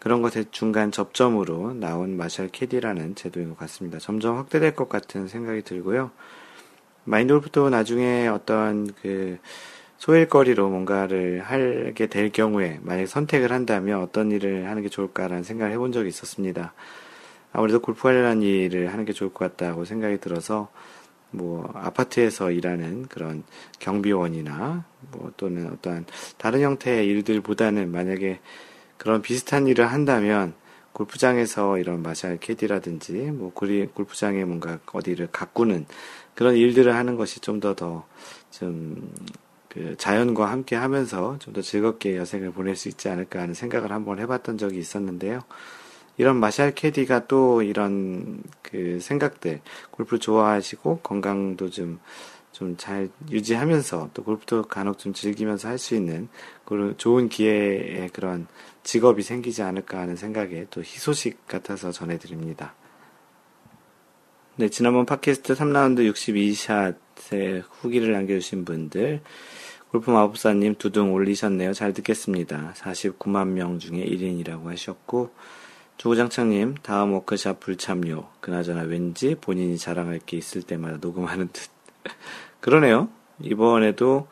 그런 것의 중간 접점으로 나온 marshal 캐디라는 제도인 것 같습니다. 점점 확대될 것 같은 생각이 들고요. 마인드 골프도 나중에 어떤 그 소일거리로 뭔가를 하게 될 경우에 만약 선택을 한다면 어떤 일을 하는 게 좋을까라는 생각을 해본 적이 있었습니다. 아무래도 골프 관련한 일을 하는 게 좋을 것 같다고 생각이 들어서 뭐 아파트에서 일하는 그런 경비원이나 뭐 또는 어떠한 다른 형태의 일들보다는 만약에 그런 비슷한 일을 한다면 골프장에서 이런 마샬 캐디라든지 뭐 골프장에 뭔가 어디를 가꾸는 그런 일들을 하는 것이 좀 더 더 좀 그 자연과 함께 하면서 좀 더 즐겁게 여생을 보낼 수 있지 않을까 하는 생각을 한번 해봤던 적이 있었는데요. 이런 마샬 캐디가 또 이런 그 생각들, 골프를 좋아하시고 건강도 좀, 좀 잘 유지하면서 또 골프도 간혹 좀 즐기면서 할 수 있는 그런 좋은 기회의 그런 직업이 생기지 않을까 하는 생각에 또 희소식 같아서 전해드립니다. 네, 지난번 팟캐스트 3라운드 62샷의 후기를 남겨주신 분들, 골프 마법사님 두둥 올리셨네요. 잘 듣겠습니다. 49만 명 중에 1인이라고 하셨고, 주구장창님, 다음 워크샵 불참료. 그나저나 왠지 본인이 자랑할 게 있을 때마다 녹음하는 듯. 그러네요. 이번에도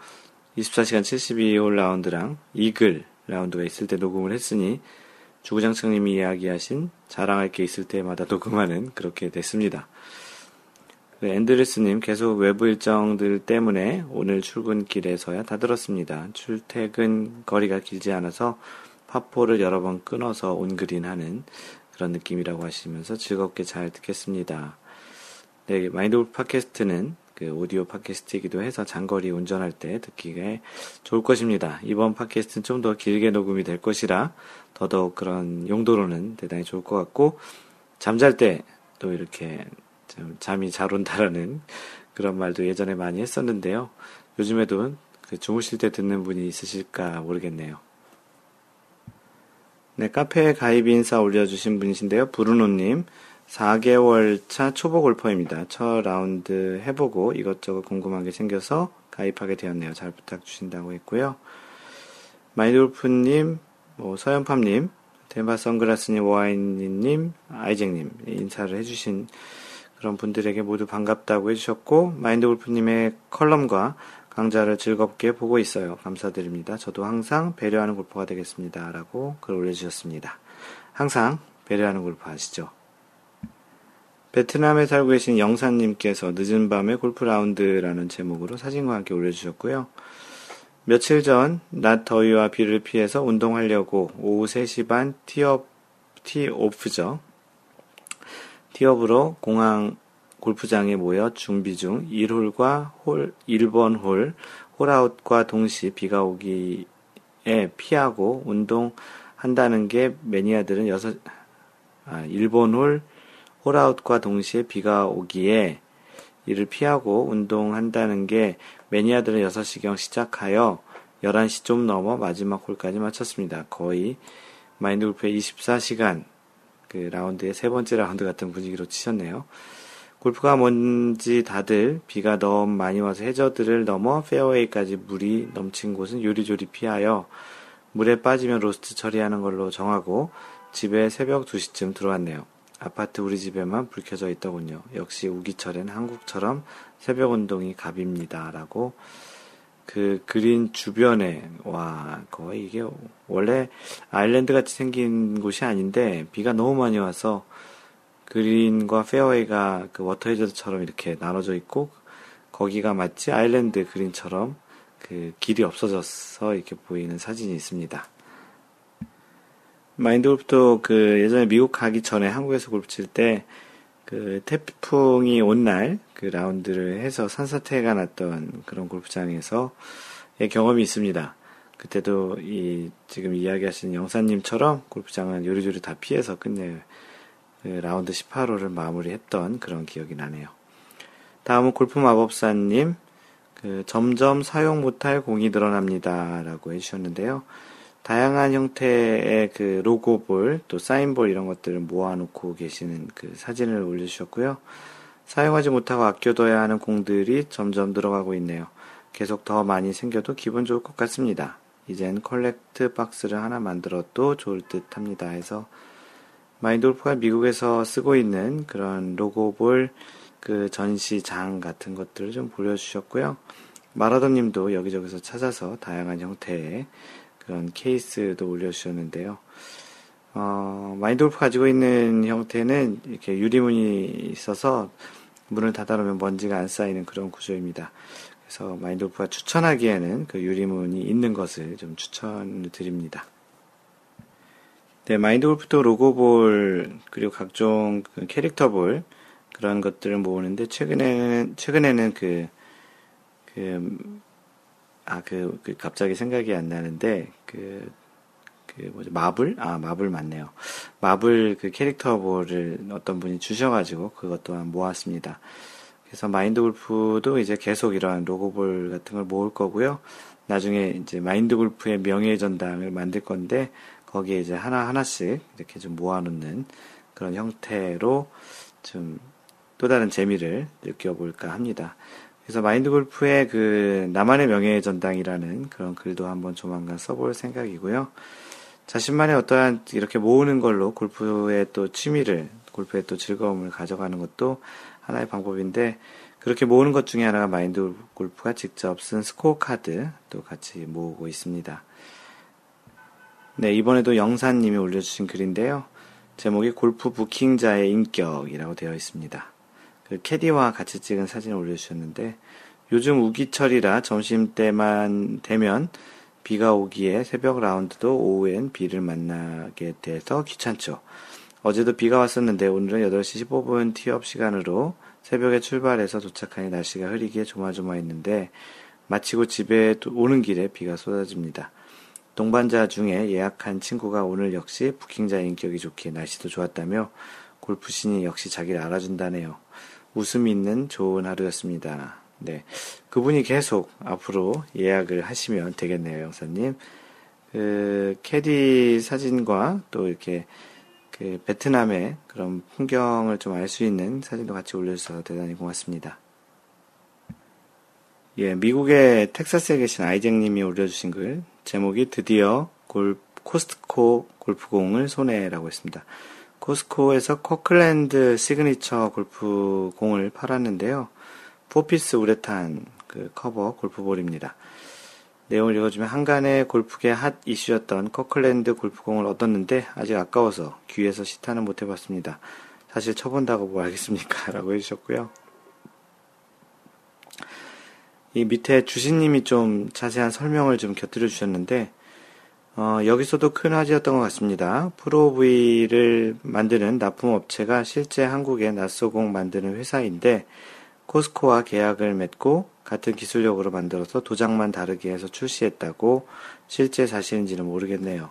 24시간 72홀 라운드랑 이글 라운드가 있을 때 녹음을 했으니 주구장창님이 이야기하신 자랑할 게 있을 때마다 녹음하는 그렇게 됐습니다. 그 앤드레스님 계속 외부 일정들 때문에 오늘 출근길에서야 다 들었습니다. 출퇴근 거리가 길지 않아서 파포를 여러 번 끊어서 온그린하는 그런 느낌이라고 하시면서 즐겁게 잘 듣겠습니다. 네, 마인드골프 팟캐스트는 그 오디오 팟캐스트이기도 해서 장거리 운전할 때 듣기에 좋을 것입니다. 이번 팟캐스트는 좀 더 길게 녹음이 될 것이라 더더욱 그런 용도로는 대단히 좋을 것 같고 잠잘 때 또 이렇게 잠이 잘 온다라는 그런 말도 예전에 많이 했었는데요. 요즘에도 그 주무실 때 듣는 분이 있으실까 모르겠네요. 네, 카페 가입 인사 올려주신 분이신데요. 브루노님, 4개월 차 초보 골퍼입니다. 첫 라운드 해보고 이것저것 궁금한 게 생겨서 가입하게 되었네요. 잘 부탁 주신다고 했고요. 마이돌프님, 뭐 서연팜님, 대마 선글라스님, 오아이님, 아이쟁님 인사를 해주신 그런 분들에게 모두 반갑다고 해주셨고 마인드 골프님의 컬럼과 강좌를 즐겁게 보고 있어요. 감사드립니다. 저도 항상 배려하는 골퍼가 되겠습니다. 라고 글 올려주셨습니다. 항상 배려하는 골퍼 아시죠? 베트남에 살고 계신 영사님께서 늦은 밤에 골프 라운드라는 제목으로 사진과 함께 올려주셨고요. 며칠 전, 낮 더위와 비를 피해서 운동하려고 오후 3시 반 티업, 티오프죠. 티업으로 공항 골프장에 모여 준비 중 1홀과 홀, 1번 홀, 홀아웃과 동시 비가 오기에 피하고 운동한다는 게 매니아들은 여섯, 아, 1번 홀, 홀아웃과 동시에 비가 오기에 이를 피하고 운동한다는 게 매니아들은 6시경 시작하여 11시 좀 넘어 마지막 홀까지 마쳤습니다. 거의 마인드 골프의 24시간 그 라운드의 세 번째 라운드 같은 분위기로 치셨네요. 골프가 뭔지 다들 비가 너무 많이 와서 해저드를 넘어 페어웨이까지 물이 넘친 곳은 요리조리 피하여 물에 빠지면 lost 처리하는 걸로 정하고 집에 새벽 2시쯤 들어왔네요. 아파트 우리 집에만 불 켜져 있더군요. 역시 우기철엔 한국처럼 새벽 운동이 갑입니다. 라고 그 그린 주변에 와 거의 이게 원래 island 같이 생긴 곳이 아닌데 비가 너무 많이 와서 그린과 페어웨이가 그 워터 해저드처럼 이렇게 나눠져 있고 거기가 마치 island 그린처럼 그 길이 없어져서 이렇게 보이는 사진이 있습니다. 마인드 골프도 그 예전에 미국 가기 전에 한국에서 골프 칠 때 그 태풍이 온 날 그 라운드를 해서 산사태가 났던 그런 골프장에서의 경험이 있습니다. 그때도 이 지금 이야기하신 영사님처럼 골프장은 요리조리 다 피해서 끝내 그 라운드 18호를 마무리했던 그런 기억이 나네요. 다음은 골프 마법사님, 그 점점 사용 못할 공이 늘어납니다라고 해주셨는데요. 다양한 형태의 그 로고볼, 또 사인볼 이런 것들을 모아놓고 계시는 그 사진을 올려주셨고요. 사용하지 못하고 아껴둬야 하는 공들이 점점 늘어가고 있네요. 계속 더 많이 생겨도 기분 좋을 것 같습니다. 이젠 collect 박스를 하나 만들어도 좋을 듯 합니다. 해서 마인드 골프가 미국에서 쓰고 있는 그런 로고볼 그 전시장 같은 것들을 좀 보여주셨고요. 마라더님도 여기저기서 찾아서 다양한 형태의 그런 케이스도 올려주셨는데요. 어, 마인드 골프 가지고 있는 형태는 이렇게 유리문이 있어서 문을 닫아놓으면 먼지가 안 쌓이는 그런 구조입니다. 그래서 마인돌프가 추천하기에는 그 유리문이 있는 것을 좀 추천을 드립니다. 네, 마인드골프도 로고볼 그리고 각종 그 캐릭터볼 그런 것들을 모으는데 최근에는 최근에는 그 그, 아, 그, 그, 갑자기 생각이 안 나는데, 그, 그, 뭐죠, 마블? 아, 마블 맞네요. 마블 그 캐릭터볼을 어떤 분이 주셔가지고, 그것 또한 모았습니다. 그래서 마인드 골프도 이제 계속 이런 로고볼 같은 걸 모을 거고요. 나중에 이제 마인드 골프의 명예 전당을 만들 건데, 거기에 이제 하나 하나씩 이렇게 좀 모아놓는 그런 형태로 좀 또 다른 재미를 느껴볼까 합니다. 그래서 마인드 골프의 그 나만의 명예의 전당이라는 그런 글도 한번 조만간 써볼 생각이고요. 자신만의 어떠한 이렇게 모으는 걸로 골프의 또 취미를, 골프의 또 즐거움을 가져가는 것도 하나의 방법인데, 그렇게 모으는 것 중에 하나가 마인드 골프가 직접 쓴 스코어 카드 또 같이 모으고 있습니다. 네, 이번에도 영사님이 올려주신 글인데요. 제목이 골프 부킹자의 인격이라고 되어 있습니다. 그 캐디와 같이 찍은 사진을 올려주셨는데 요즘 우기철이라 점심때만 되면 비가 오기에 새벽 라운드도 오후엔 비를 만나게 돼서 귀찮죠. 어제도 비가 왔었는데 오늘은 8시 15분 티업 시간으로 새벽에 출발해서 도착하니 날씨가 흐리기에 조마조마했는데 마치고 집에 오는 길에 비가 쏟아집니다. 동반자 중에 예약한 친구가 오늘 역시 부킹자 인격이 좋기에 날씨도 좋았다며 골프신이 역시 자기를 알아준다네요. 웃음 있는 좋은 하루였습니다. 네. 그분이 계속 앞으로 예약을 하시면 되겠네요, 영사님. 그, 캐디 사진과 또 이렇게 그 베트남의 그런 풍경을 좀 알 수 있는 사진도 같이 올려주셔서 대단히 고맙습니다. 예, 미국의 텍사스에 계신 아이쟁님이 올려주신 글, 제목이 드디어 골, 코스트코 골프공을 손에라고 했습니다. 코스코에서 커클랜드 시그니처 골프 공을 팔았는데요. four piece 우레탄 그 커버 골프볼입니다. 내용을 읽어주면 항간의 골프계 핫 이슈였던 커클랜드 골프공을 얻었는데 아직 아까워서 귀에서 시타는 못 해봤습니다. 사실 쳐본다고 뭐 알겠습니까? 라고 해주셨고요. 이 밑에 주신님이 좀 자세한 설명을 좀 곁들여 주셨는데 어, 여기서도 큰 화제였던 것 같습니다. Pro V를 만드는 납품업체가 실제 한국의 낫소 공 만드는 회사인데 코스코와 계약을 맺고 같은 기술력으로 만들어서 도장만 다르게 해서 출시했다고 실제 사실인지는 모르겠네요.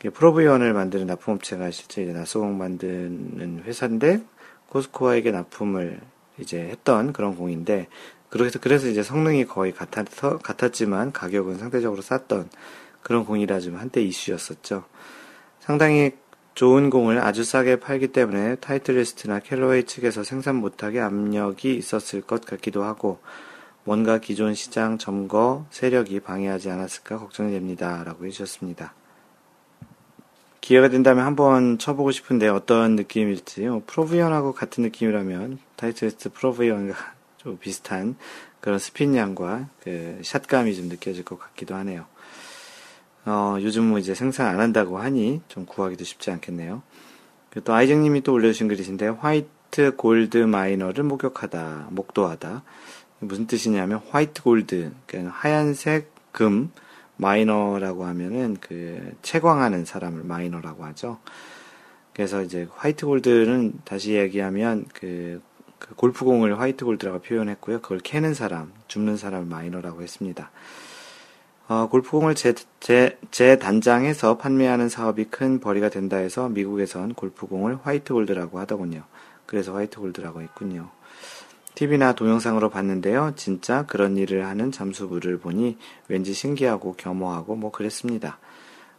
프로브이원을 만드는 납품업체가 실제 낯소공 만드는 회사인데 코스코와에게 납품을 이제 했던 그런 공인데 그래서 그래서 이제 성능이 거의 같아서 같았지만 가격은 상대적으로 쌌던 그런 공이라 좀 한때 이슈였었죠. 상당히 좋은 공을 아주 싸게 팔기 때문에 타이틀리스트나 캘러웨이 측에서 생산 못하게 압력이 있었을 것 같기도 하고 뭔가 기존 시장 점거 세력이 방해하지 않았을까 걱정이 됩니다. 라고 해주셨습니다. 기회가 된다면 한번 쳐보고 싶은데 어떤 느낌일지 어, Pro V1하고 같은 느낌이라면 타이틀리스트 Pro V1과 좀 비슷한 그런 스핀량과 그 샷감이 좀 느껴질 것 같기도 하네요. 어, 요즘 뭐 이제 생산 안 한다고 하니 좀 구하기도 쉽지 않겠네요. 또 아이쟁님이 또 올려주신 글이신데 white gold miner를 목격하다, 목도하다. 무슨 뜻이냐면 white gold, 그러니까 하얀색 금 miner라고 하면은 그 채광하는 사람을 miner라고 하죠. 그래서 이제 white gold는 다시 얘기하면 그, 그 골프공을 white gold라고 표현했고요. 그걸 캐는 사람, 줍는 사람을 miner라고 했습니다. 어, 골프공을 재, 재, 재단장해서 판매하는 사업이 큰 벌이가 된다 해서 미국에선 골프공을 화이트 골드라고 하더군요. 그래서 화이트 골드라고 했군요. TV나 동영상으로 봤는데요. 진짜 그런 일을 하는 잠수부를 보니 왠지 신기하고 겸허하고 뭐 그랬습니다.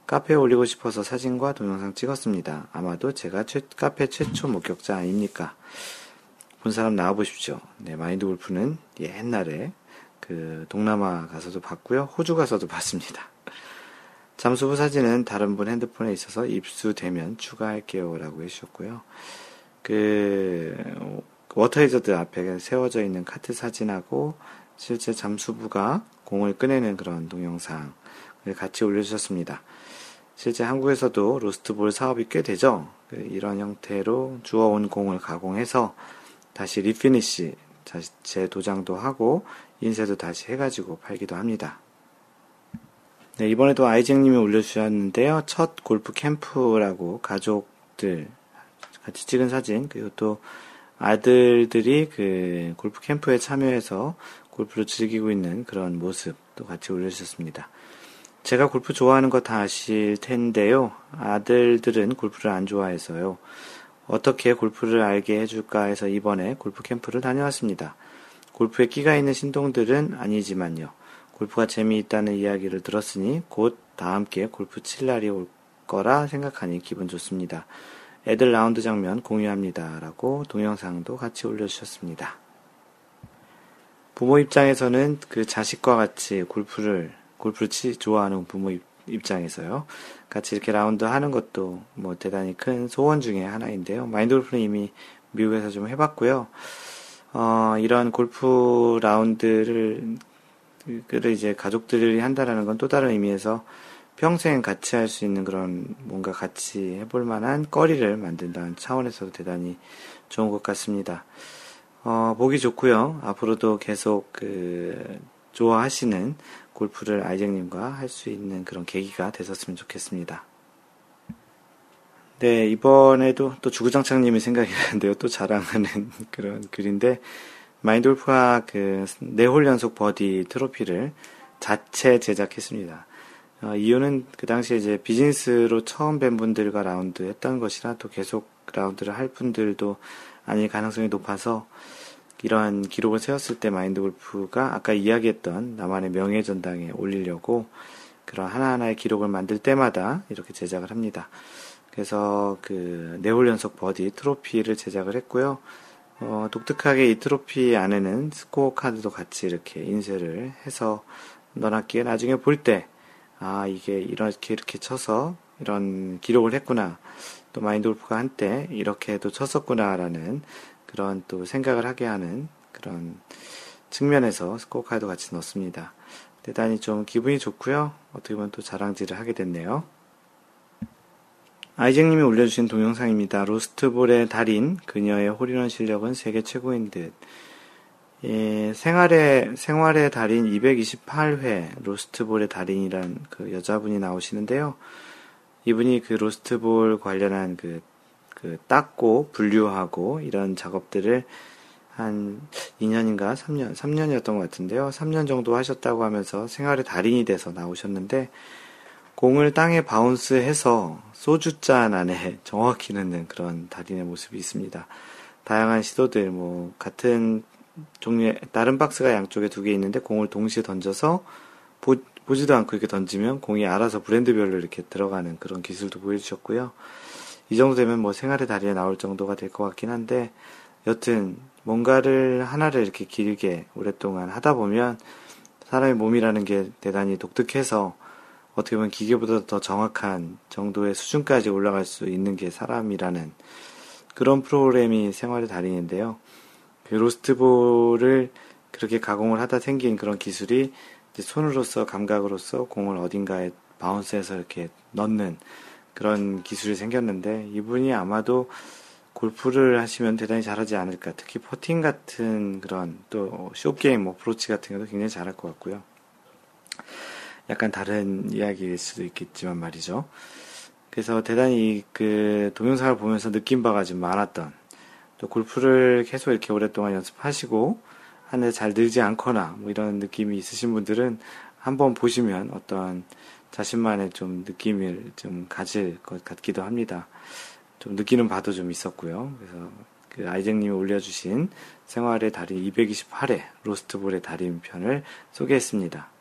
카페에 올리고 싶어서 사진과 동영상 찍었습니다. 아마도 제가 최, 카페 최초 목격자 아닙니까? 본 사람 나와보십시오. 네, 마인드 골프는 옛날에 그 동남아 가서도 봤고요. 호주 가서도 봤습니다. 잠수부 사진은 다른 분 핸드폰에 있어서 입수되면 추가할게요. 라고 해주셨고요. 그, 워터 해저드 앞에 세워져 있는 카트 사진하고 실제 잠수부가 공을 꺼내는 그런 동영상을 같이 올려주셨습니다. 실제 한국에서도 로스트볼 사업이 꽤 되죠. 그 이런 형태로 주워온 공을 가공해서 다시 refinish, 재도장도 하고 인쇄도 다시 해가지고 팔기도 합니다. 네, 이번에도 아이쟁님이 올려주셨는데요. 첫 골프 캠프라고 가족들 같이 찍은 사진, 그리고 또 아들들이 그 골프 캠프에 참여해서 골프를 즐기고 있는 그런 모습도 같이 올려주셨습니다. 제가 골프 좋아하는 거 다 아실 텐데요. 아들들은 골프를 안 좋아해서요. 어떻게 골프를 알게 해줄까 해서 이번에 골프 캠프를 다녀왔습니다. 골프에 끼가 있는 신동들은 아니지만요. 골프가 재미있다는 이야기를 들었으니 곧 다 함께 골프 칠 날이 올 거라 생각하니 기분 좋습니다. 애들 라운드 장면 공유합니다. 라고 동영상도 같이 올려주셨습니다. 부모 입장에서는 그 자식과 같이 골프를, 골프를 치, 좋아하는 부모 입장에서요. 같이 이렇게 라운드 하는 것도 뭐 대단히 큰 소원 중에 하나인데요. 마인드 골프는 이미 미국에서 좀 해봤고요. 어, 이런 골프 라운드를 그를 이제 가족들이 한다라는 건 또 다른 의미에서 평생 같이 할 수 있는 그런 뭔가 같이 해볼 만한 거리를 만든다는 차원에서도 대단히 좋은 것 같습니다. 어, 보기 좋고요. 앞으로도 계속 그 좋아하시는 골프를 아이쟁님과 할 수 있는 그런 계기가 됐었으면 좋겠습니다. 네, 이번에도 또 주구장창님이 생각이 나는데요. 또 자랑하는 그런 글인데, 마인드 골프가 그, 네홀 연속 버디 트로피를 자체 제작했습니다. 어, 이유는 그 당시에 이제 비즈니스로 처음 뵌 분들과 라운드 했던 것이라 또 계속 라운드를 할 분들도 아닐 가능성이 높아서 이러한 기록을 세웠을 때 마인드 골프가 아까 이야기했던 나만의 명예 전당에 올리려고 그런 하나하나의 기록을 만들 때마다 이렇게 제작을 합니다. 그래서 그 네홀 연속 버디 트로피를 제작을 했고요. 어, 독특하게 이 트로피 안에는 스코어 카드도 같이 이렇게 인쇄를 해서 넣어놨기에 나중에 볼 때, 아, 이게 이렇게 이렇게 쳐서 이런 기록을 했구나. 또 마인드 골프가 한때 이렇게도 쳤었구나라는 그런 또 생각을 하게 하는 그런 측면에서 스코어 카드 같이 넣습니다. 대단히 좀 기분이 좋고요. 어떻게 보면 또 자랑질을 하게 됐네요. 아이쟁님이 올려주신 동영상입니다. 로스트볼의 달인, 그녀의 홀인원 실력은 세계 최고인 듯. 예, 생활의, 생활의 달인 228회, 로스트볼의 달인이란 그 여자분이 나오시는데요. 이분이 그 로스트볼 관련한 그, 그 닦고, 분류하고, 이런 작업들을 한 2년인가 3년, 3년이었던 것 같은데요. 3년 정도 하셨다고 하면서 생활의 달인이 돼서 나오셨는데, 공을 땅에 바운스해서 소주잔 안에 정확히 넣는 그런 달인의 모습이 있습니다. 다양한 시도들, 뭐, 같은 종류의, 다른 박스가 양쪽에 두 개 있는데 공을 동시에 던져서 보, 보지도 않고 이렇게 던지면 공이 알아서 브랜드별로 이렇게 들어가는 그런 기술도 보여주셨고요. 이 정도 되면 뭐 생활의 달인에 나올 정도가 될 것 같긴 한데, 여튼, 뭔가를 하나를 이렇게 길게 오랫동안 하다 보면 사람의 몸이라는 게 대단히 독특해서 어떻게 보면 기계보다 더 정확한 정도의 수준까지 올라갈 수 있는 게 사람이라는 그런 프로그램이 생활의 달인인데요. 그 로스트볼을 그렇게 가공을 하다 생긴 그런 기술이 손으로서 감각으로서 공을 어딘가에 바운스해서 이렇게 넣는 그런 기술이 생겼는데 이분이 아마도 골프를 하시면 대단히 잘하지 않을까. 특히 퍼팅 같은 그런 또 쇼게임, 뭐 프로치 같은 것도 굉장히 잘할 것 같고요. 약간 다른 이야기일 수도 있겠지만 말이죠. 그래서 대단히 그 동영상을 보면서 느낀 바가 좀 많았던 또 골프를 계속 이렇게 오랫동안 연습하시고 하는데 잘 늘지 않거나 뭐 이런 느낌이 있으신 분들은 한번 보시면 어떤 자신만의 좀 느낌을 좀 가질 것 같기도 합니다. 좀 느끼는 바도 좀 있었고요. 그래서 그 아이쟁님이 올려주신 생활의 달인 228회 로스트볼의 달인 편을 소개했습니다.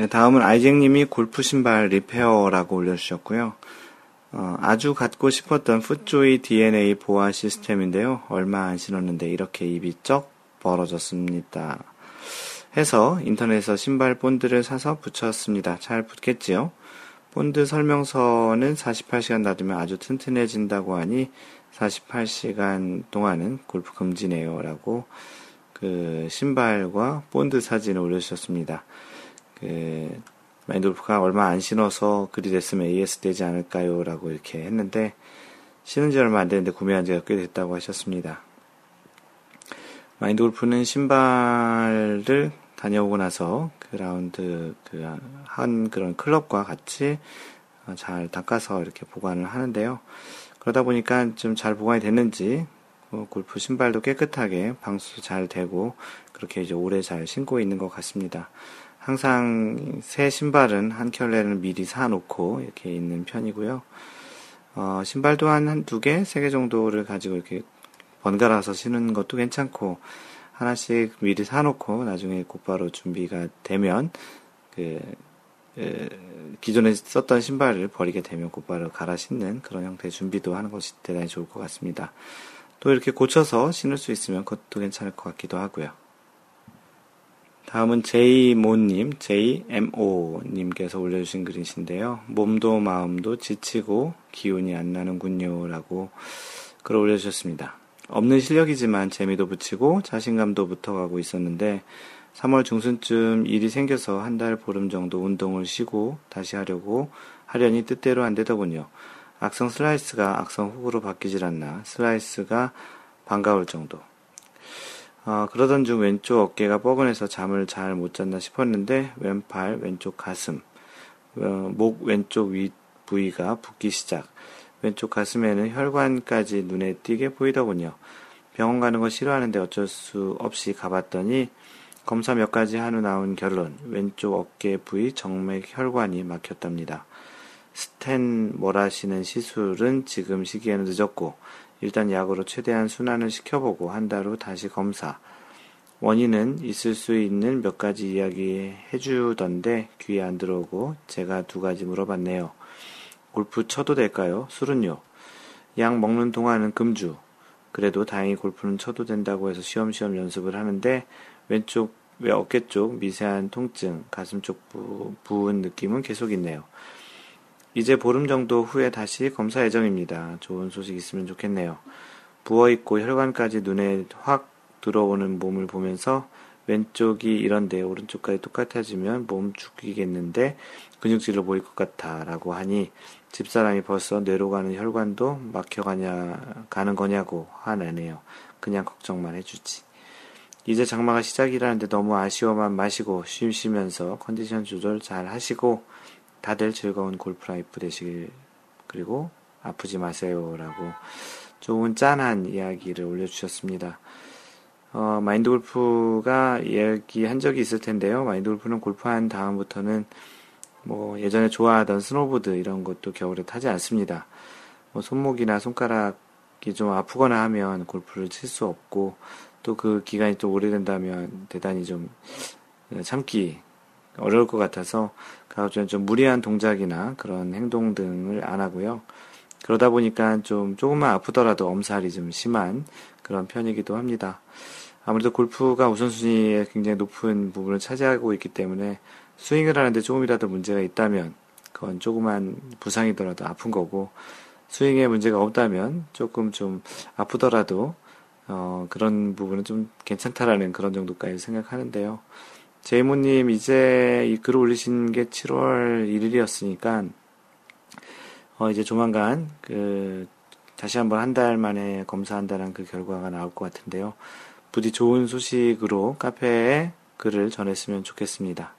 네, 다음은 아이쟁님이 골프 신발 리페어라고 올려주셨고요. 어, 아주 갖고 싶었던 풋조이 DNA 보아 시스템인데요. 얼마 안 신었는데 이렇게 입이 쩍 벌어졌습니다. 해서 인터넷에서 신발 본드를 사서 붙였습니다. 잘 붙겠지요? 본드 설명서는 48시간 놔두면 아주 튼튼해진다고 하니 48시간 동안은 골프 금지네요. 라고 그 신발과 본드 사진을 올려주셨습니다. 그 마인돌프가 얼마 안 신어서 그리 됐으면 AS 되지 않을까요? 라고 이렇게 했는데 신은 지 얼마 안 됐는데 구매한 지가 꽤 됐다고 하셨습니다. 마인드 골프는 신발을 다녀오고 나서 그 라운드 그 한 그런 클럽과 같이 잘 닦아서 이렇게 보관을 하는데요. 그러다 보니까 좀 잘 보관이 됐는지 뭐 골프 신발도 깨끗하게 방수 잘 되고 그렇게 이제 오래 잘 신고 있는 것 같습니다. 항상 새 신발은 한 켤레를 미리 사놓고 이렇게 있는 편이고요. 어, 신발도 한, 한 두 개, 세 개 정도를 가지고 이렇게 번갈아서 신는 것도 괜찮고, 하나씩 미리 사놓고 나중에 곧바로 준비가 되면, 그, 그, 기존에 썼던 신발을 버리게 되면 곧바로 갈아 신는 그런 형태의 준비도 하는 것이 대단히 좋을 것 같습니다. 또 이렇게 고쳐서 신을 수 있으면 그것도 괜찮을 것 같기도 하고요. 다음은 제이모님, JMO님께서 올려주신 글이신데요. 몸도 마음도 지치고 기운이 안 나는군요. 라고 글을 올려주셨습니다. 없는 실력이지만 재미도 붙이고 자신감도 붙어가고 있었는데 3월 중순쯤 일이 생겨서 한 달 보름 정도 운동을 쉬고 다시 하려고 하려니 뜻대로 안 되더군요. 악성 슬라이스가 악성 훅으로 바뀌질 않나 슬라이스가 반가울 정도. 어, 그러던 중 왼쪽 어깨가 뻐근해서 잠을 잘 못 잤나 싶었는데 왼팔, 왼쪽 가슴, 어, 목 왼쪽 위 부위가 붓기 시작. 왼쪽 가슴에는 혈관까지 눈에 띄게 보이더군요. 병원 가는 거 싫어하는데 어쩔 수 없이 가봤더니 검사 몇 가지 한 후 나온 결론 왼쪽 어깨 부위 정맥 혈관이 막혔답니다. 스텐 몰아시는 시술은 지금 시기에는 늦었고 일단 약으로 최대한 순환을 시켜보고 한 달 후 다시 검사. 원인은 있을 수 있는 몇 가지 이야기 해주던데 귀에 안 들어오고 제가 두 가지 물어봤네요. 골프 쳐도 될까요? 술은요? 약 먹는 동안은 금주. 그래도 다행히 골프는 쳐도 된다고 해서 시험시험 연습을 하는데 왼쪽 왜 어깨 쪽 미세한 통증, 가슴 쪽 부, 부은 느낌은 계속 있네요. 이제 보름 정도 후에 다시 검사 예정입니다. 좋은 소식 있으면 좋겠네요. 부어있고 혈관까지 눈에 확 들어오는 몸을 보면서 왼쪽이 이런데 오른쪽까지 똑같아지면 몸 죽이겠는데 근육질로 보일 것 같아 라고 하니 집사람이 벌써 뇌로 가는 혈관도 막혀가냐 가는 거냐고 화내네요. 그냥 걱정만 해주지. 이제 장마가 시작이라는데 너무 아쉬워만 마시고 쉬시면서 컨디션 조절 잘 하시고 다들 즐거운 골프 life 되시길 그리고 아프지 마세요라고 좋은 짠한 이야기를 올려주셨습니다. 어, 마인드 골프가 이야기한 적이 있을 텐데요. 마인드 골프는 골프한 다음부터는 뭐 예전에 좋아하던 스노보드 이런 것도 겨울에 타지 않습니다. 뭐 손목이나 손가락이 좀 아프거나 하면 골프를 칠 수 없고 또 그 기간이 또 오래된다면 대단히 좀 참기 어려울 것 같아서 가급적 좀 무리한 동작이나 그런 행동 등을 안 하고요. 그러다 보니까 좀 조금만 아프더라도 엄살이 좀 심한 그런 편이기도 합니다. 아무래도 골프가 우선순위에 굉장히 높은 부분을 차지하고 있기 때문에 스윙을 하는데 조금이라도 문제가 있다면 그건 조그만 부상이더라도 아픈 거고 스윙에 문제가 없다면 조금 좀 아프더라도 어, 그런 부분은 좀 괜찮다라는 그런 정도까지 생각하는데요. 제이모님 이제 이 글을 올리신 게 7월 1일이었으니까 어, 이제 조만간 그 다시 한번 한 달 만에 검사한다는 그 결과가 나올 것 같은데요. 부디 좋은 소식으로 카페에 글을 전했으면 좋겠습니다.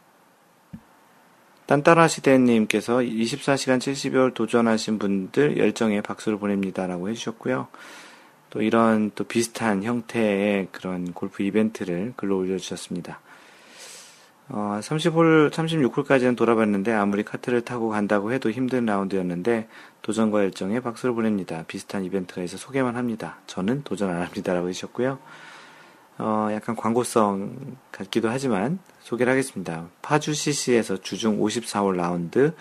딴따라 시대님께서 24시간 70여일 도전하신 분들 열정에 박수를 보냅니다라고 해주셨고요. 또 이런 또 비슷한 형태의 그런 골프 이벤트를 글로 올려주셨습니다. 어, 30홀, 36홀까지는 돌아봤는데 아무리 카트를 타고 간다고 해도 힘든 라운드였는데 도전과 열정에 박수를 보냅니다. 비슷한 이벤트가 있어 소개만 합니다. 저는 도전 안 합니다라고 해주셨고요. 어, 약간 광고성 같기도 하지만 소개를 하겠습니다. 파주 CC에서 주중 54홀 라운드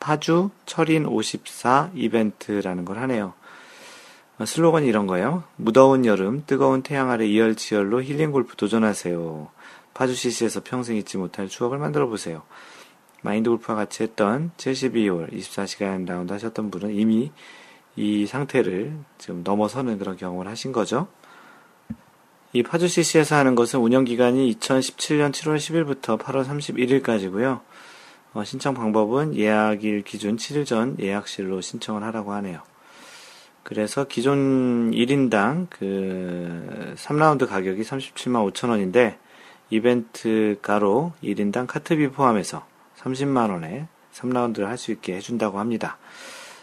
파주 철인 54 이벤트라는 걸 하네요. 어, 슬로건이 이런 거예요. 무더운 여름, 뜨거운 태양 아래 이열치열로 힐링 골프 도전하세요. 파주 CC에서 평생 잊지 못할 추억을 만들어 보세요. 마인드 골프와 같이 했던 72홀 24시간 라운드 하셨던 분은 이미 이 상태를 지금 넘어서는 그런 경험을 하신 거죠. 이 파주 CC에서 하는 것은 운영 기간이 2017년 7월 10일부터 8월 31일까지고요. 어, 신청 방법은 예약일 기준 7일 전 예약실로 신청을 하라고 하네요. 그래서 기존 1인당 그 3라운드 가격이 37만 5천 원인데 이벤트가로 1인당 카트비 포함해서 30만원에 3라운드를 할 수 있게 해준다고 합니다.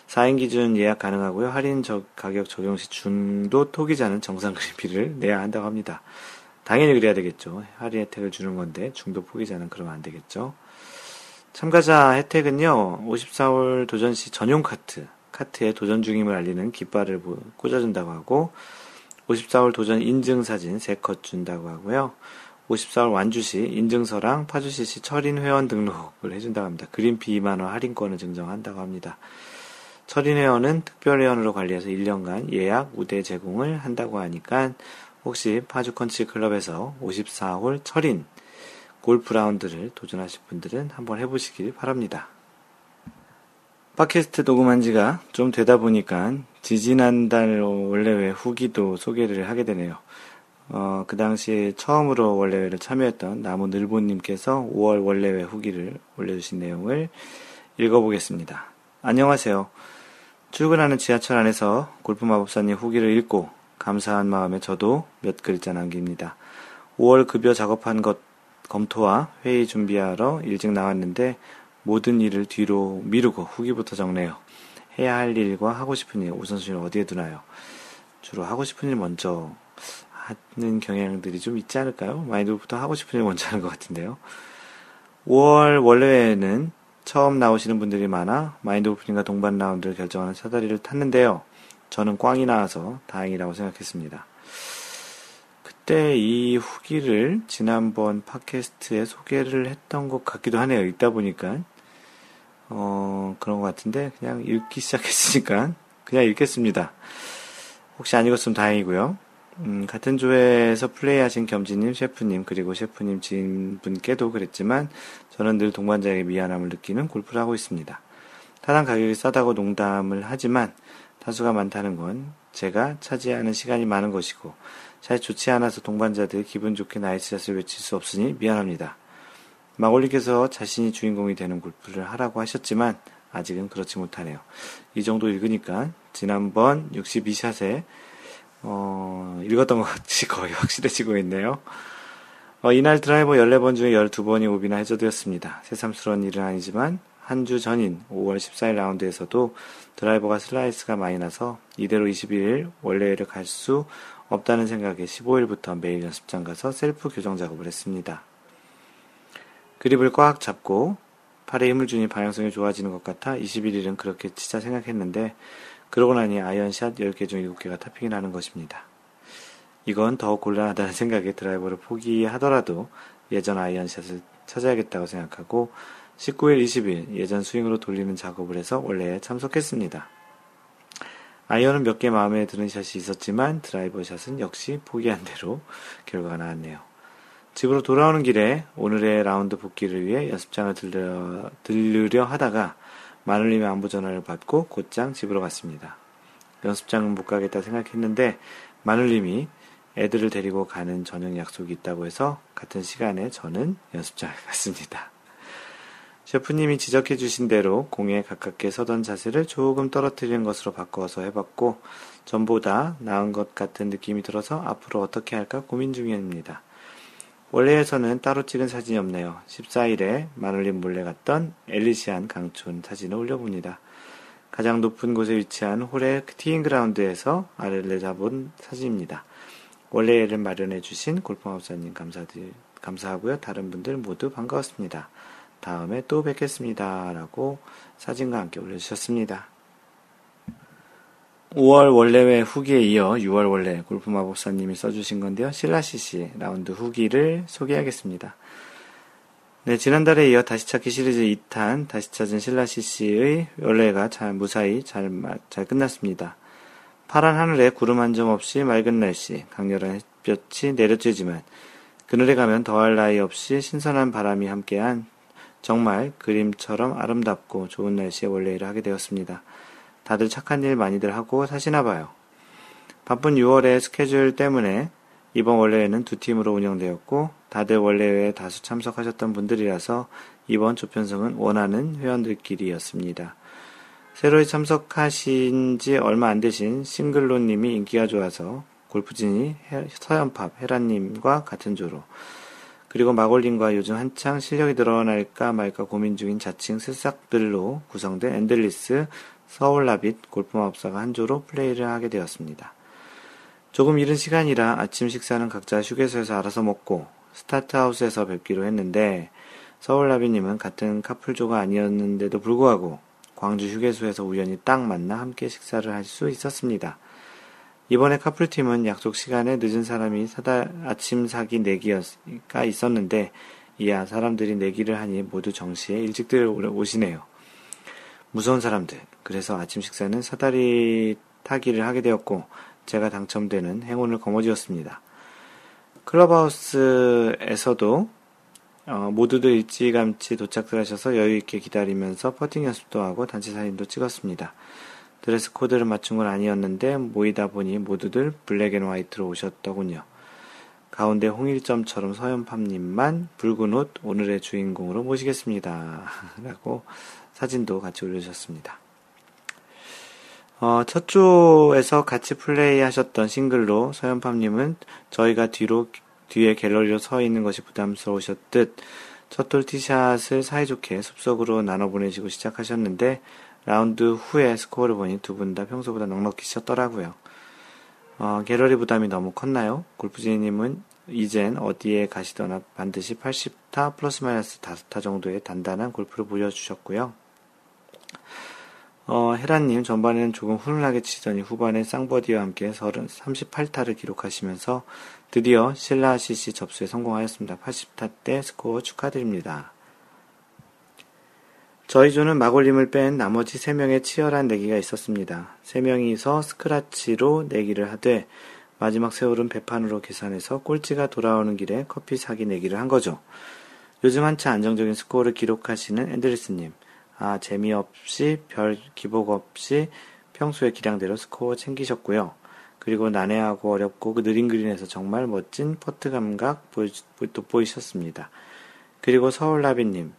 4인 기준 예약 가능하고요. 할인 저, 가격 적용 시 중도 토기자는 정상 그림비를 내야 한다고 합니다. 당연히 그래야 되겠죠. 할인 혜택을 주는 건데 중도 포기자는 그러면 안 되겠죠. 참가자 혜택은요. 54홀 도전 시 전용 카트, 카트에 도전 중임을 알리는 깃발을 꽂아준다고 하고 54홀 도전 인증 사진 3컷 준다고 하고요. 54월 완주시 인증서랑 파주시시 철인 회원 등록을 해준다고 합니다. 그린피 2만원 할인권을 증정한다고 합니다. 철인 회원은 특별 회원으로 관리해서 1년간 예약 우대 제공을 한다고 하니까 혹시 파주 컨치 클럽에서 54홀 철인 골프 라운드를 도전하실 분들은 한번 해보시길 바랍니다. 팟캐스트 녹음한 지가 좀 되다 보니까 지지난달 원래 왜 후기도 소개를 하게 되네요. 어, 그 당시 처음으로 원래회를 참여했던 나무 늘보님께서 5월 원래회 후기를 올려주신 내용을 읽어보겠습니다. 안녕하세요. 출근하는 지하철 안에서 골프마법사님 후기를 읽고 감사한 마음에 저도 몇 글자 남깁니다. 5월 급여 작업한 것 검토와 회의 준비하러 일찍 나왔는데 모든 일을 뒤로 미루고 후기부터 적네요. 해야 할 일과 하고 싶은 일 우선순위를 어디에 두나요? 주로 하고 싶은 일 먼저 하는 경향들이 좀 있지 않을까요? 마인드부터 하고 싶은 일 먼저 하는 것 같은데요. 5월 원래에는 처음 나오시는 분들이 많아 마인드 오프닝과 동반 라운드를 결정하는 사다리를 탔는데요. 저는 꽝이 나와서 다행이라고 생각했습니다. 그때 이 후기를 지난번 팟캐스트에 소개를 했던 것 같기도 하네요. 읽다 보니까. 어, 그런 것 같은데, 그냥 읽기 시작했으니까, 그냥 읽겠습니다. 혹시 안 읽었으면 다행이고요. 음, 같은 조회에서 플레이하신 겸지님, 셰프님, 그리고 셰프님 지인분께도 그랬지만, 저는 늘 동반자에게 미안함을 느끼는 골프를 하고 있습니다. 타당 가격이 싸다고 농담을 하지만, 타수가 많다는 건 제가 차지하는 시간이 많은 것이고, 잘 좋지 않아서 동반자들 기분 좋게 나이스샷을 외칠 수 없으니 미안합니다. 마골님께서 자신이 주인공이 되는 골프를 하라고 하셨지만 아직은 그렇지 못하네요. 이 정도 읽으니까 지난번 62샷에 어, 읽었던 것 같이 거의 확실해지고 있네요. 어, 이날 드라이버 14번 중에 12번이 오비나 해저드였습니다. 새삼스러운 일은 아니지만 한 주 전인 5월 14일 라운드에서도 드라이버가 슬라이스가 많이 나서 이대로 21일 월례를 갈수 없다는 생각에 15일부터 매일 연습장 가서 셀프 교정 작업을 했습니다. 그립을 꽉 잡고 팔에 힘을 주니 방향성이 좋아지는 것 같아 21일은 그렇게 치자 생각했는데 그러고 나니 아이언샷 10개 중 7개가 topping이 나는 것입니다. 이건 더 곤란하다는 생각에 드라이버를 포기하더라도 예전 아이언샷을 찾아야겠다고 생각하고 19일, 20일 예전 스윙으로 돌리는 작업을 해서 월례에 참석했습니다. 아이언은 몇 개 마음에 드는 샷이 있었지만 드라이버 샷은 역시 포기한 대로 결과가 나왔네요. 집으로 돌아오는 길에 오늘의 라운드 복귀를 위해 연습장을 들려, 들르려 하다가 마눌님의 안부 전화를 받고 곧장 집으로 갔습니다. 연습장은 못 가겠다 생각했는데 마눌님이 애들을 데리고 가는 저녁 약속이 있다고 해서 같은 시간에 저는 연습장에 갔습니다. 셰프님이 지적해 주신 대로 공에 가깝게 서던 자세를 조금 떨어뜨리는 것으로 바꿔서 해봤고 전보다 나은 것 같은 느낌이 들어서 앞으로 어떻게 할까 고민 중입니다. 원래에서는 따로 찍은 사진이 없네요. 14일에 마눌린 몰래 갔던 엘리시안 강촌 사진을 올려봅니다. 가장 높은 곳에 위치한 홀의 티잉 그라운드에서 아래를 내다본 사진입니다. 원래를 마련해 주신 골프마우사님 감사드, 감사하고요. 다른 분들 모두 반가웠습니다. 다음에 또 뵙겠습니다. 라고 사진과 함께 올려주셨습니다. 5월 원래회 후기에 이어 6월 원래 골프 마법사님이 써주신 건데요. 실라시시 라운드 후기를 소개하겠습니다. 네, 지난달에 이어 다시 찾기 시리즈 2탄 다시 찾은 실라시시의 원래가 잘 무사히 잘, 잘 끝났습니다. 파란 하늘에 구름 한 점 없이 맑은 날씨, 강렬한 햇볕이 내려쬐지만 그늘에 가면 더할 나위 없이 신선한 바람이 함께한 정말 그림처럼 아름답고 좋은 날씨에 원래 일을 하게 되었습니다. 다들 착한 일 많이들 하고 사시나 봐요. 바쁜 6월의 스케줄 때문에 이번 원래회는 두 팀으로 운영되었고 다들 원래회에 다수 참석하셨던 분들이라서 이번 조편성은 원하는 회원들끼리였습니다. 새로 참석하신 지 얼마 안 되신 싱글로님이 인기가 좋아서 골프진이 서연팝 헤라님과 같은 조로 그리고 마골님과 요즘 한창 실력이 드러날까 말까 고민 중인 자칭 새싹들로 구성된 앤들리스 서울라빗 골프마법사가 한 조로 플레이를 하게 되었습니다. 조금 이른 시간이라 아침 식사는 각자 휴게소에서 알아서 먹고 스타트하우스에서 뵙기로 했는데 서울라빗님은 같은 카풀조가 아니었는데도 불구하고 광주 휴게소에서 우연히 딱 만나 함께 식사를 할 수 있었습니다. 이번에 카풀팀은 약속 시간에 늦은 사람이 사다 아침 사기 내기가 있었는데 이야 사람들이 내기를 하니 모두 정시에 일찍들 오시네요. 무서운 사람들. 그래서 아침 식사는 사다리 타기를 하게 되었고 제가 당첨되는 행운을 거머쥐었습니다. 클럽하우스에서도 어, 모두들 일찌감치 도착들 하셔서 여유있게 기다리면서 퍼팅 연습도 하고 단체 사진도 찍었습니다. 드레스 코드를 맞춘 건 아니었는데 모이다 보니 모두들 black and white로 오셨더군요. 가운데 홍일점처럼 서연팜님만 붉은 옷 오늘의 주인공으로 모시겠습니다. 라고 사진도 같이 올려주셨습니다. 어, 첫 조에서 같이 플레이 하셨던 싱글로 서연팜님은 저희가 뒤로, 뒤에 갤러리로 서 있는 것이 부담스러우셨듯 첫 홀 티샷을 사이좋게 숲속으로 나눠 보내시고 시작하셨는데 라운드 후에 스코어를 보니 두 분 다 평소보다 넉넉히 치셨더라고요. 어, 갤러리 부담이 너무 컸나요? 골프지님은 이젠 어디에 가시더나 반드시 80타 플러스 마이너스 5타 정도의 단단한 골프를 보여주셨고요. 어, 헤라님 전반에는 조금 훈훈하게 치더니 후반에 쌍버디와 함께 30, 38타를 기록하시면서 드디어 신라 CC 접수에 성공하였습니다. 80타대 스코어 축하드립니다. 저희 조는 마골님을 뺀 나머지 3명의 치열한 내기가 있었습니다. 3명이서 스크래치로 내기를 하되 마지막 세 홀은 배판으로 계산해서 꼴찌가 돌아오는 길에 커피 사기 내기를 한 거죠. 요즘 한창 안정적인 스코어를 기록하시는 앤드리스님. 아, 재미없이 별 기복 없이 평소의 기량대로 스코어 챙기셨고요. 그리고 난해하고 어렵고 그 느린 그린에서 정말 멋진 퍼트 감각 보이, 돋보이셨습니다. 그리고 서울나비님,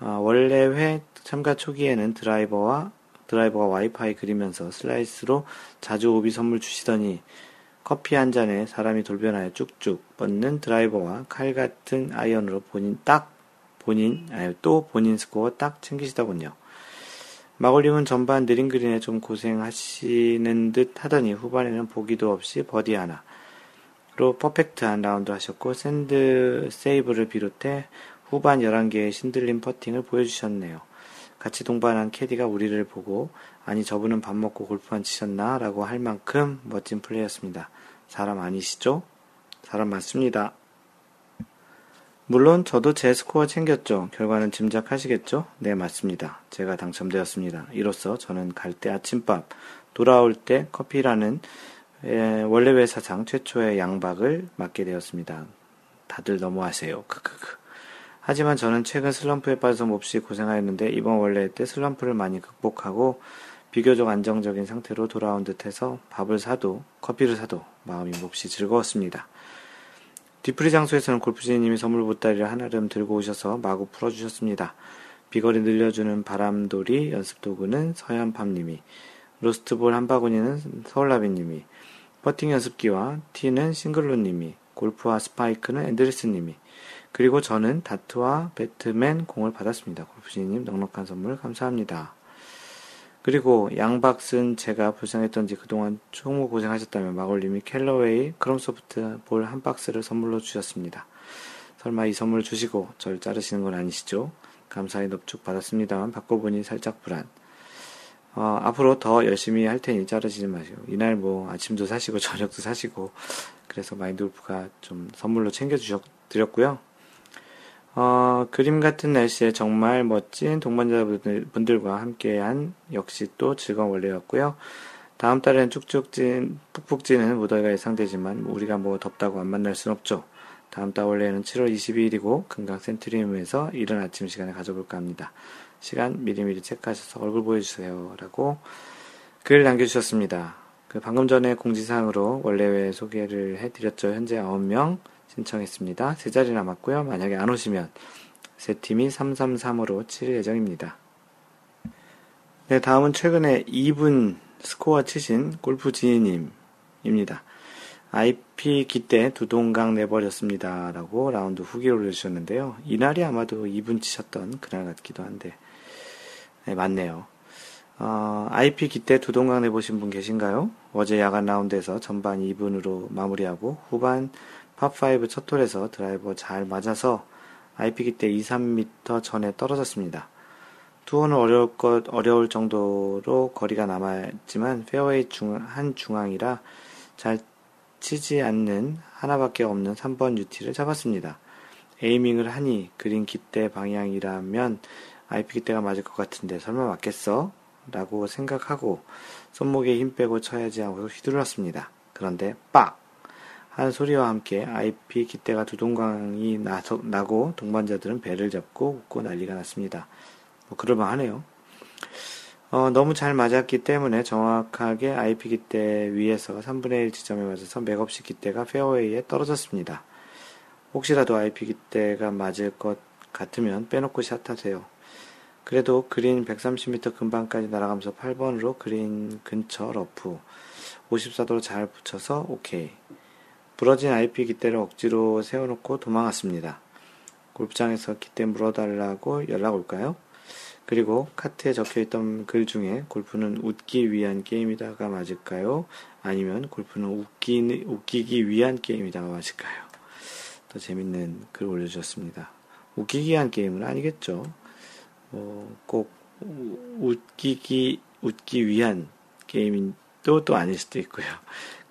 아, 월례회 참가 초기에는 드라이버와 드라이버가 와이파이 그리면서 슬라이스로 자주 오비 선물 주시더니 커피 한 잔에 사람이 돌변하여 쭉쭉 뻗는 드라이버와 칼 같은 아이언으로 본인 딱 본인 아니 또 본인 스코어 딱 챙기시더군요. 마골님은 전반 느린 그린에 좀 고생하시는 듯 하더니 후반에는 보기도 없이 버디 하나. 로 퍼펙트한 라운드 하셨고 sand save를 비롯해 후반 11개의 신들린 퍼팅을 보여주셨네요. 같이 동반한 캐디가 우리를 보고 아니 저분은 밥 먹고 골프만 치셨나? 라고 할 만큼 멋진 플레이였습니다. 사람 아니시죠? 사람 맞습니다. 물론 저도 제 스코어 챙겼죠. 결과는 짐작하시겠죠? 네, 맞습니다. 제가 당첨되었습니다. 이로써 저는 갈 때 아침밥, 돌아올 때 커피라는 원래 회사상 최초의 양박을 맡게 되었습니다. 다들 너무하세요. 크크크. 하지만 저는 최근 슬럼프에 빠져서 몹시 고생하였는데 이번 원래 때 슬럼프를 많이 극복하고 비교적 안정적인 상태로 돌아온 듯해서 밥을 사도 커피를 사도 마음이 몹시 즐거웠습니다. 뒤풀이 장소에서는 골프지님이 선물 보따리를 하나름 들고 오셔서 마구 풀어주셨습니다. 비거리 늘려주는 바람돌이 연습도구는 서현팜님이, 로스트볼 한 바구니는 서울라비님이, 퍼팅 연습기와 티는 싱글로님이, 골프화 스파이크는 앤드리스님이, 그리고 저는 다트와 배트맨 공을 받았습니다. 골프지님 넉넉한 선물 감사합니다. 그리고 양박슨 제가 불쌍했던지 그동안 총무 고생하셨다면 마골님이 캘러웨이 크롬소프트 볼 한 박스를 선물로 주셨습니다. 설마 이 선물 주시고 절 자르시는 건 아니시죠? 감사히 넙죽 받았습니다만 받고 보니 살짝 불안. 어, 앞으로 더 열심히 할 테니 자르시지 마시고 이날 뭐 아침도 사시고 저녁도 사시고 그래서 마인드골프가 좀 선물로 챙겨 주셨 드렸고요. 어, 그림 같은 날씨에 정말 멋진 동반자분들과 함께한 역시 또 즐거운 원래였고요. 다음 달에는 쭉쭉 찐, 푹푹 찌는 무더위가 예상되지만 우리가 뭐 덥다고 안 만날 순 없죠. 다음 달 원래는 7월 22일이고 금강 센트리움에서 이른 아침 시간에 가져볼까 합니다. 시간 미리미리 체크하셔서 얼굴 보여주세요. 라고 글 남겨주셨습니다. 그 방금 전에 공지사항으로 원래회 소개를 해드렸죠. 현재 9명 신청했습니다. 세 자리 남았고요. 만약에 안 오시면 세 팀이 333으로 칠 예정입니다. 네, 다음은 최근에 2분 스코어 치신 골프 지인님입니다. IP 깃대 두 동강 내버렸습니다. 라고 라운드 후기를 올려주셨는데요. 이날이 아마도 even 치셨던 그날 같기도 한데, 네, 맞네요. 어, IP 깃대 두 동강 내보신 분 계신가요? 어제 야간 라운드에서 전반 even으로 마무리하고 후반 파5 첫 홀에서 드라이버 잘 맞아서 IP 깃대 2, 3m 전에 떨어졌습니다. two on은 어려울 것, 어려울 정도로 거리가 남았지만 페어웨이 중, 한 중앙이라 잘 치지 않는 하나밖에 없는 3번 유티를 잡았습니다. 에이밍을 하니 그린 기대 방향이라면 IP 기대가 맞을 것 같은데 설마 맞겠어? 라고 생각하고 손목에 힘 빼고 쳐야지 하고 휘둘렀습니다. 그런데 빡! 한 소리와 함께 IP 기대가 두 동강이 나서, 나고 동반자들은 배를 잡고 웃고 난리가 났습니다. 뭐 그럴만하네요. 어, 너무 잘 맞았기 때문에 정확하게 IP 깃대 위에서 3분의 1 지점에 맞아서 맥없이 깃대가 페어웨이에 떨어졌습니다. 혹시라도 IP 깃대가 맞을 것 같으면 빼놓고 샷하세요. 그래도 그린 130m 근방까지 날아가면서 8번으로 그린 근처 러프 54도로 잘 붙여서 오케이. 부러진 IP 깃대를 억지로 세워놓고 도망갔습니다. 골프장에서 깃대 물어달라고 연락 올까요? 그리고 카트에 적혀있던 글 중에 골프는 웃기 위한 게임이다가 맞을까요? 아니면 골프는 웃기, 웃기기 위한 게임이다가 맞을까요? 더 재밌는 글 올려주셨습니다. 웃기기 위한 게임은 아니겠죠. 뭐, 꼭 웃기기, 웃기 위한 게임인 또, 또 아닐 수도 있고요.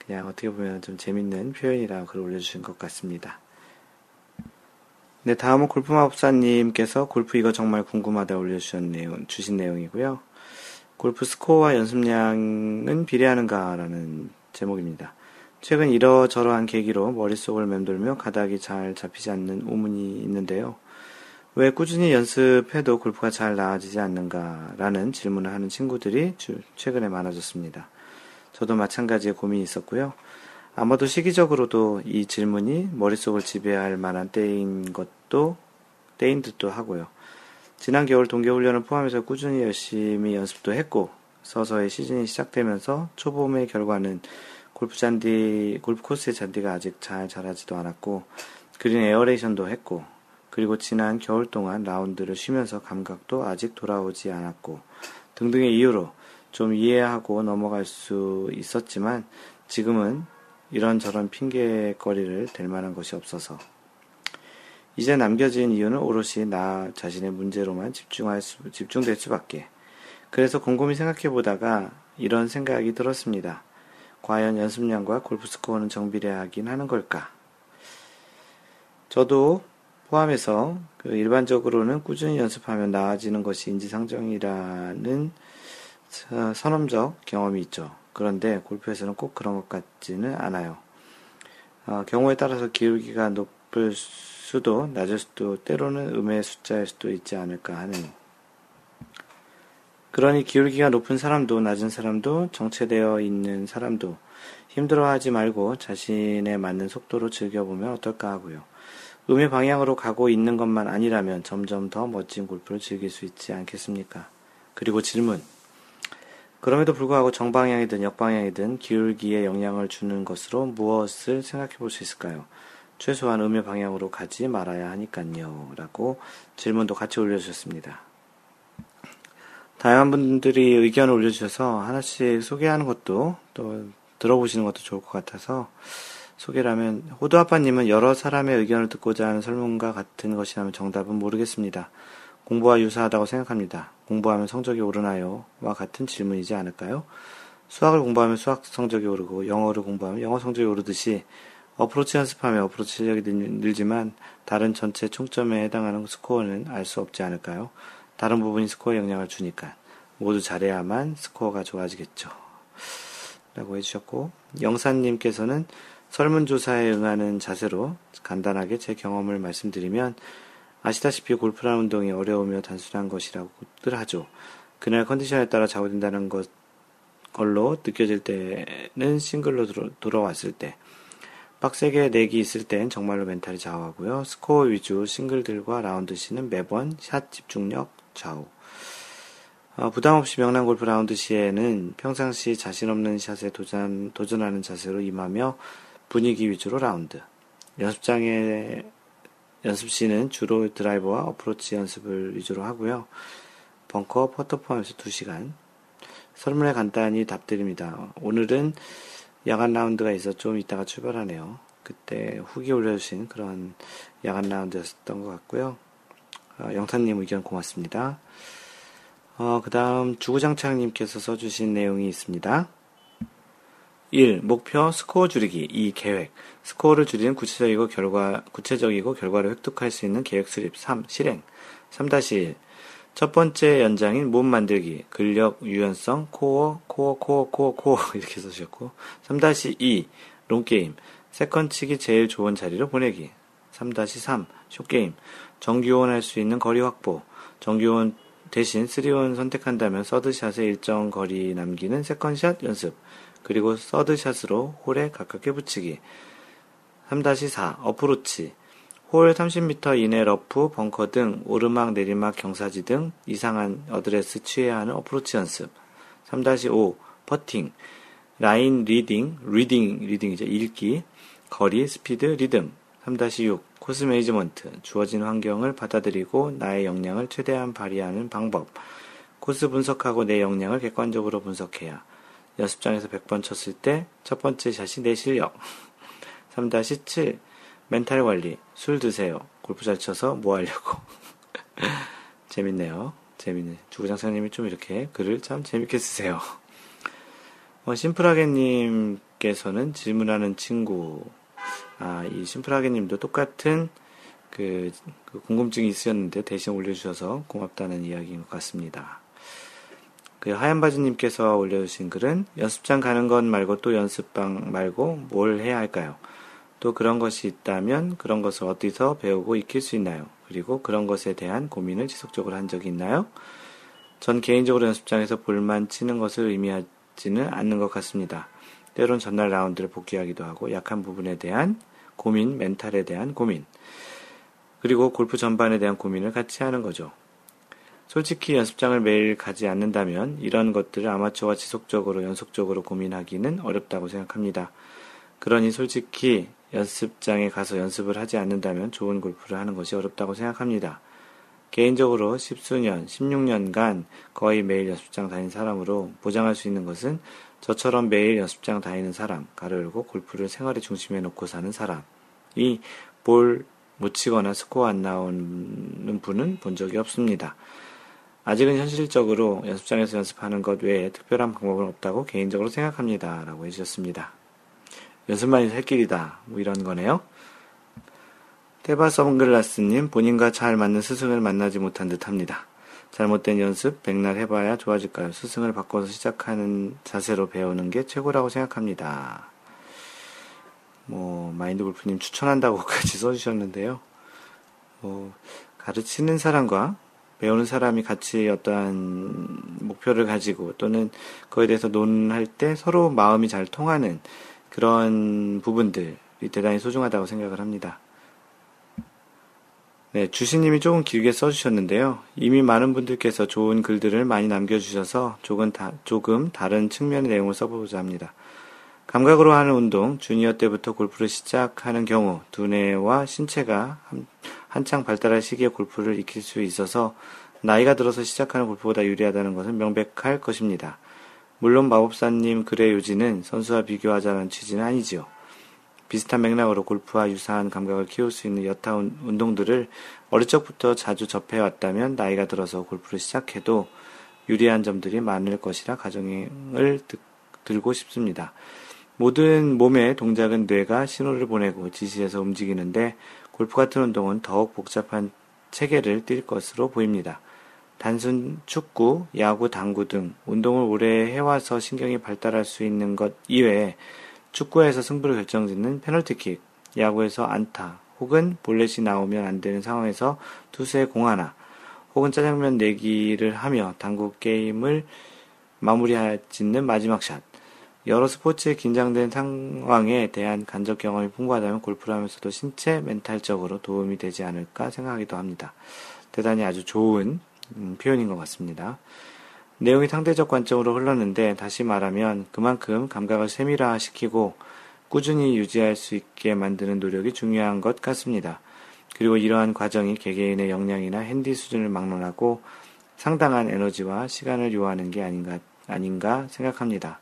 그냥 어떻게 보면 좀 재밌는 표현이라고 글 올려주신 것 같습니다. 네, 다음은 골프마법사님께서 골프 이거 정말 궁금하다 올려주신 내용, 주신 내용이고요. 골프 스코어와 연습량은 비례하는가라는 제목입니다. 최근 이러저러한 계기로 머릿속을 맴돌며 가닥이 잘 잡히지 않는 오문이 있는데요. 왜 꾸준히 연습해도 골프가 잘 나아지지 않는가라는 질문을 하는 친구들이 최근에 많아졌습니다. 저도 마찬가지의 고민이 있었고요. 아마도 시기적으로도 이 질문이 머릿속을 지배할 만한 때인 것도, 때인 듯도 하고요. 지난 겨울 동계훈련을 포함해서 꾸준히 열심히 연습도 했고, 서서히 시즌이 시작되면서 초봄의 결과는 골프 잔디, 골프 코스의 잔디가 아직 잘 자라지도 않았고, 그린 에어레이션도 했고, 그리고 지난 겨울 동안 라운드를 쉬면서 감각도 아직 돌아오지 않았고, 등등의 이유로 좀 이해하고 넘어갈 수 있었지만, 지금은 이런저런 핑계거리를 댈 만한 것이 없어서 이제 남겨진 이유는 오롯이 나 자신의 문제로만 집중할 수, 집중될 수밖에. 그래서 곰곰이 생각해 보다가 이런 생각이 들었습니다. 과연 연습량과 골프 스코어는 정비례하긴 하는 걸까? 저도 포함해서 그 일반적으로는 꾸준히 연습하면 나아지는 것이 인지상정이라는 선험적 경험이 있죠. 그런데 골프에서는 꼭 그런 것 같지는 않아요. 어, 경우에 따라서 기울기가 높을 수도 낮을 수도 때로는 음의 숫자일 수도 있지 않을까 하는 그러니 기울기가 높은 사람도 낮은 사람도 정체되어 있는 사람도 힘들어하지 말고 자신에 맞는 속도로 즐겨보면 어떨까 하고요. 음의 방향으로 가고 있는 것만 아니라면 점점 더 멋진 골프를 즐길 수 있지 않겠습니까? 그리고 질문. 그럼에도 불구하고 정방향이든 역방향이든 기울기에 영향을 주는 것으로 무엇을 생각해 볼 수 있을까요? 최소한 음의 방향으로 가지 말아야 하니까요. 라고 질문도 같이 올려주셨습니다. 다양한 분들이 의견을 올려주셔서 하나씩 소개하는 것도 또 들어보시는 것도 좋을 것 같아서 소개를 하면 호두아빠님은 여러 사람의 의견을 듣고자 하는 설문과 같은 것이라면 정답은 모르겠습니다. 공부와 유사하다고 생각합니다. 공부하면 성적이 오르나요? 와 같은 질문이지 않을까요? 수학을 공부하면 수학 성적이 오르고 영어를 공부하면 영어 성적이 오르듯이 어프로치 연습하면 어프로치 실력이 늘지만 다른 전체 총점에 해당하는 스코어는 알 수 없지 않을까요? 다른 부분이 스코어에 영향을 주니까 모두 잘해야만 스코어가 좋아지겠죠. 라고 해주셨고 영사님께서는 설문조사에 응하는 자세로 간단하게 제 경험을 말씀드리면 아시다시피 골프라는 운동이 어려우며 단순한 것이라고들 하죠. 그날 컨디션에 따라 좌우된다는 것, 걸로 느껴질 때는 싱글로 들어, 돌아 왔을 때, 빡세게 내기 있을 땐 정말로 멘탈이 좌우하고요. 스코어 위주 싱글들과 라운드 시는 매번 샷 집중력 좌우. 어, 부담 없이 명랑 골프 라운드 시에는 평상시 자신 없는 샷에 도전, 도전하는 자세로 임하며 분위기 위주로 라운드. 연습장에 연습 시는 주로 드라이버와 어프로치 연습을 위주로 하고요. 벙커, 퍼터 포함해서 2시간. 설문에 간단히 답드립니다. 오늘은 야간 라운드가 있어 좀 이따가 출발하네요. 그때 후기 올려주신 그런 야간 라운드였던 것 같고요. 어, 영탄님 의견 고맙습니다. 어, 그 다음 주구장창님께서 써주신 내용이 있습니다. 1. 목표 스코어 줄이기 2. 계획 스코어를 줄이는 구체적이고 결과 구체적이고 결과를 획득할 수 있는 계획 수립 3. 실행 3-1. 첫 번째 연장인 몸 만들기 근력 유연성 코어 코어 코어 코어 코어 이렇게 써주셨고 3-2. long game second 치기 제일 좋은 자리로 보내기 3-3. short game 정규 on 할수 있는 거리 확보 정규 on 대신 3 on 선택한다면 서드샷에 일정 거리 남기는 second shot 연습 그리고 서드샷으로 홀에 가깝게 붙이기. 3-4 어프로치 홀 30m 이내 러프, 벙커 등 오르막, 내리막, 경사지 등 이상한 어드레스 취해야 하는 어프로치 연습. 3-5 퍼팅, 라인 reading, reading, reading이죠. 읽기, 거리, 스피드, 리듬. 3-6 course management, 주어진 환경을 받아들이고 나의 역량을 최대한 발휘하는 방법. 코스 분석하고 내 역량을 객관적으로 분석해야 연습장에서 100번 쳤을 때 첫 번째 샷이 내 실력. 3-7 멘탈 관리, 술 드세요. 골프 잘 쳐서 뭐 하려고. 재밌네요. 재밌네. 주구장창님이 좀 이렇게 글을 참 재밌게 쓰세요. 어, 심플하게님께서는 질문하는 친구, 아, 이 심플하게님도 똑같은 그, 그 궁금증이 있으셨는데 대신 올려주셔서 고맙다는 이야기인 것 같습니다. 그 하얀 바지님께서 올려주신 글은 연습장 가는 것 말고 또 연습방 말고 뭘 해야 할까요? 또 그런 것이 있다면 그런 것을 어디서 배우고 익힐 수 있나요? 그리고 그런 것에 대한 고민을 지속적으로 한 적이 있나요? 전 개인적으로 연습장에서 볼만 치는 것을 의미하지는 않는 것 같습니다. 때론 전날 라운드를 복귀하기도 하고 약한 부분에 대한 고민, 멘탈에 대한 고민, 그리고 골프 전반에 대한 고민을 같이 하는 거죠. 솔직히 연습장을 매일 가지 않는다면 이런 것들을 아마추어가 지속적으로 연속적으로 고민하기는 어렵다고 생각합니다. 그러니 솔직히 연습장에 가서 연습을 하지 않는다면 좋은 골프를 하는 것이 어렵다고 생각합니다. 개인적으로 10수년, 16년간 거의 매일 연습장 다닌 사람으로 보장할 수 있는 것은 저처럼 매일 연습장 다니는 사람, 가로 열고 골프를 생활의 중심에 놓고 사는 사람 이 볼 못 치거나 스코어 안 나오는 분은 본 적이 없습니다. 아직은 현실적으로 연습장에서 연습하는 것 외에 특별한 방법은 없다고 개인적으로 생각합니다. 라고 해주셨습니다. 연습만이 살 길이다. 뭐 이런 거네요. 테바 선글라스님, 본인과 잘 맞는 스승을 만나지 못한 듯 합니다. 잘못된 연습, 백날 해봐야 좋아질까요? 스승을 바꿔서 시작하는 자세로 배우는 게 최고라고 생각합니다. 뭐, 마인드 골프님 추천한다고까지 써주셨는데요. 뭐, 가르치는 사람과 배우는 사람이 같이 어떠한 목표를 가지고 또는 그에 대해서 논할 때 서로 마음이 잘 통하는 그런 부분들이 대단히 소중하다고 생각을 합니다. 네, 주시님이 조금 길게 써주셨는데요. 이미 많은 분들께서 좋은 글들을 많이 남겨주셔서 조금, 다, 조금 다른 측면의 내용을 써보고자 합니다. 감각으로 하는 운동, 주니어 때부터 골프를 시작하는 경우 두뇌와 신체가 한, 한창 발달할 시기에 골프를 익힐 수 있어서 나이가 들어서 시작하는 골프보다 유리하다는 것은 명백할 것입니다. 물론 마법사님 글의 요지는 선수와 비교하자는 취지는 아니지요. 비슷한 맥락으로 골프와 유사한 감각을 키울 수 있는 여타 운동들을 어릴 적부터 자주 접해왔다면 나이가 들어서 골프를 시작해도 유리한 점들이 많을 것이라 가정을 들고 싶습니다. 모든 몸의 동작은 뇌가 신호를 보내고 지시해서 움직이는데 골프 같은 운동은 더욱 복잡한 체계를 띌 것으로 보입니다. 단순 축구, 야구, 당구 등 운동을 오래 해와서 신경이 발달할 수 있는 것 이외에 축구에서 승부를 결정짓는 페널티킥, 야구에서 안타, 혹은 볼넷이 나오면 안 되는 상황에서 투수의 공 하나, 혹은 짜장면 내기를 하며 당구 게임을 마무리 짓는 마지막 샷. 여러 스포츠의 긴장된 상황에 대한 간접 경험이 풍부하다면 골프를 하면서도 신체, 멘탈적으로 도움이 되지 않을까 생각하기도 합니다. 대단히 아주 좋은 음, 표현인 것 같습니다. 내용이 상대적 관점으로 흘렀는데 다시 말하면 그만큼 감각을 세밀화시키고 꾸준히 유지할 수 있게 만드는 노력이 중요한 것 같습니다. 그리고 이러한 과정이 개개인의 역량이나 핸디 수준을 막론하고 상당한 에너지와 시간을 요하는 게 아닌가, 아닌가 생각합니다.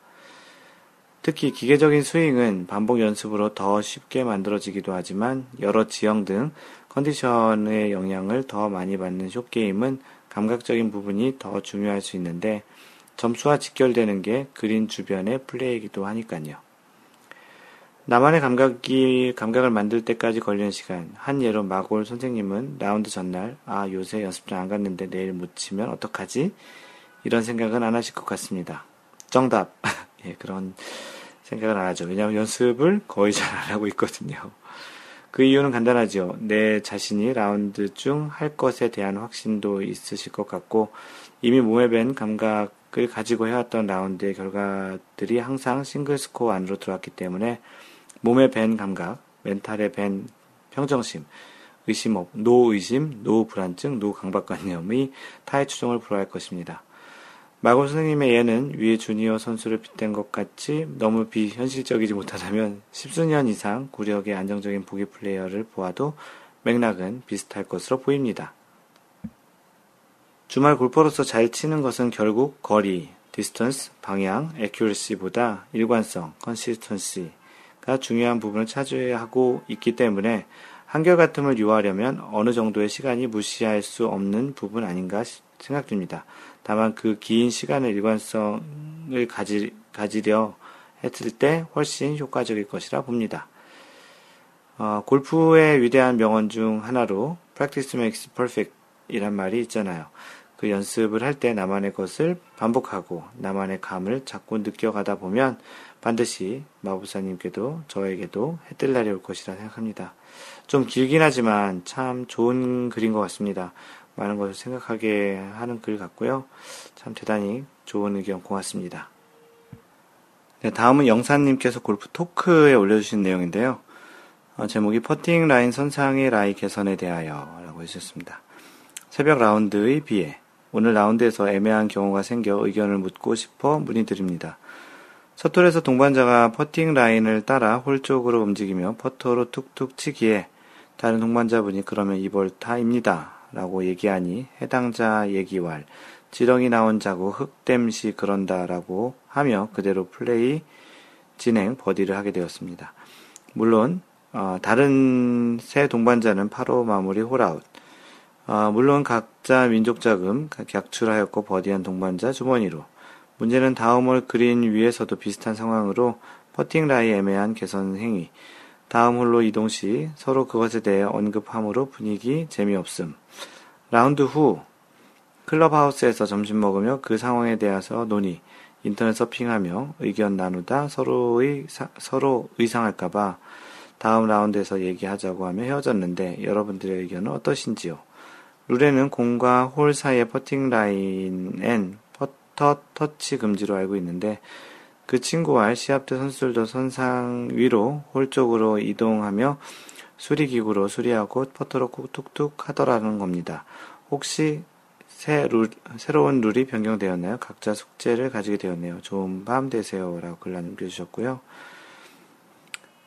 특히 기계적인 스윙은 반복 연습으로 더 쉽게 만들어지기도 하지만 여러 지형 등 컨디션의 영향을 더 많이 받는 숏게임은 감각적인 부분이 더 중요할 수 있는데 점수와 직결되는 게 그린 주변의 플레이이기도 하니까요. 나만의 감각이, 감각을 만들 때까지 걸리는 시간. 한 예로 마골 선생님은 라운드 전날, 아, 요새 연습장 안 갔는데 내일 못 치면 어떡하지? 이런 생각은 안 하실 것 같습니다. 정답. 예, 그런 생각을 안 하죠. 왜냐하면 연습을 거의 잘 안 하고 있거든요. 그 이유는 간단하죠. 내 자신이 라운드 중 할 것에 대한 확신도 있으실 것 같고 이미 몸에 밴 감각을 가지고 해왔던 라운드의 결과들이 항상 싱글 스코어 안으로 들어왔기 때문에 몸에 밴 감각, 멘탈에 밴 평정심, 의심 없, no 의심, no 불안증, no 강박관념의 타의 추종을 불허할 것입니다. 마골 선생님의 예는 위에 주니어 선수를 빗댄 것 같이 너무 비현실적이지 못하다면 십수년 이상 구력의 안정적인 보기 플레이어를 보아도 맥락은 비슷할 것으로 보입니다. 주말 골퍼로서 잘 치는 것은 결국 거리, distance, 방향, accuracy보다 일관성, consistency가 중요한 부분을 차지하고 있기 때문에 한결같음을 유하려면 어느 정도의 시간이 무시할 수 없는 부분 아닌가 생각됩니다. 다만 그 긴 시간의 일관성을 가지, 가지려 했을 때 훨씬 효과적일 것이라 봅니다. 어, 골프의 위대한 명언 중 하나로 practice makes perfect 이란 말이 있잖아요. 그 연습을 할 때 나만의 것을 반복하고 나만의 감을 자꾸 느껴가다 보면 반드시 마법사님께도 저에게도 해뜰 날이 올 것이라 생각합니다. 좀 길긴 하지만 참 좋은 글인 것 같습니다. 많은 것을 생각하게 하는 글 같고요. 참 대단히 좋은 의견 고맙습니다. 네, 다음은 영사님께서 골프 토크에 올려주신 내용인데요. 어, 제목이 퍼팅 라인 선상의 라이 개선에 대하여 라고 해주셨습니다. 새벽 라운드에 비해 오늘 라운드에서 애매한 경우가 생겨 의견을 묻고 싶어 문의드립니다. 첫 홀에서 동반자가 퍼팅 라인을 따라 홀 쪽으로 움직이며 퍼터로 툭툭 치기에 다른 동반자분이 그러면 2벌타입니다. 라고 얘기하니 해당자 얘기왈 지렁이 나온 자국 흙 땜시 그런다 라고 하며 그대로 플레이 진행 버디를 하게 되었습니다. 물론 어, 다른 세 동반자는 파로 마무리 홀아웃 아, 물론 각자 민족 자금 갹출하였고 버디한 동반자 주머니로. 문제는 다음홀 그린 위에서도 비슷한 상황으로 퍼팅 라이 애매한 개선 행위. 다음 홀로 이동 시 서로 그것에 대해 언급함으로 분위기 재미없음. 라운드 후 클럽하우스에서 점심 먹으며 그 상황에 대해서 논의, 인터넷 서핑하며 의견 나누다 서로의 사, 서로 의상할까봐 다음 라운드에서 얘기하자고 하며 헤어졌는데 여러분들의 의견은 어떠신지요? 룰에는 공과 홀 사이의 퍼팅 라인엔 퍼터 터치 금지로 알고 있는데 그 친구와 시합 때 선수들도 선상 위로 홀 쪽으로 이동하며 수리기구로 수리하고 퍼터로 툭툭 하더라는 겁니다. 혹시 새 룰, 새로운 룰이 변경되었나요? 각자 숙제를 가지게 되었네요. 좋은 밤 되세요. 라고 글 남겨주셨고요.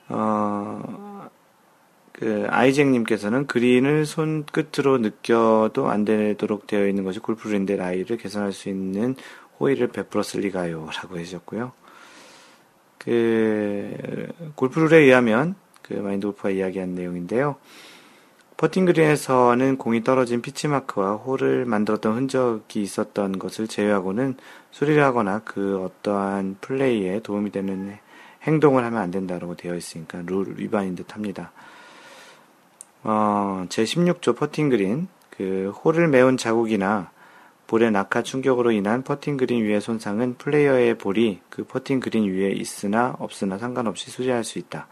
어, 그 아이잭님께서는 그린을 손끝으로 느껴도 안 되도록 되어 있는 것이 골프인데 라이를 개선할 수 있는 호의를 베풀었을 리가요. 라고 해주셨고요. 그, 골프룰에 의하면 그 마인드 골프가 이야기한 내용인데요. 퍼팅 그린에서는 공이 떨어진 pitch mark와 홀을 만들었던 흔적이 있었던 것을 제외하고는 수리를 하거나 그 어떠한 플레이에 도움이 되는 행동을 하면 안 된다고 되어 있으니까 룰 위반인 듯 합니다. 어, 제16조 퍼팅 그린, 그 홀을 메운 자국이나 볼의 낙하 충격으로 인한 퍼팅 그린 위의 손상은 플레이어의 볼이 그 퍼팅 그린 위에 있으나 없으나 상관없이 수리할 수 있다.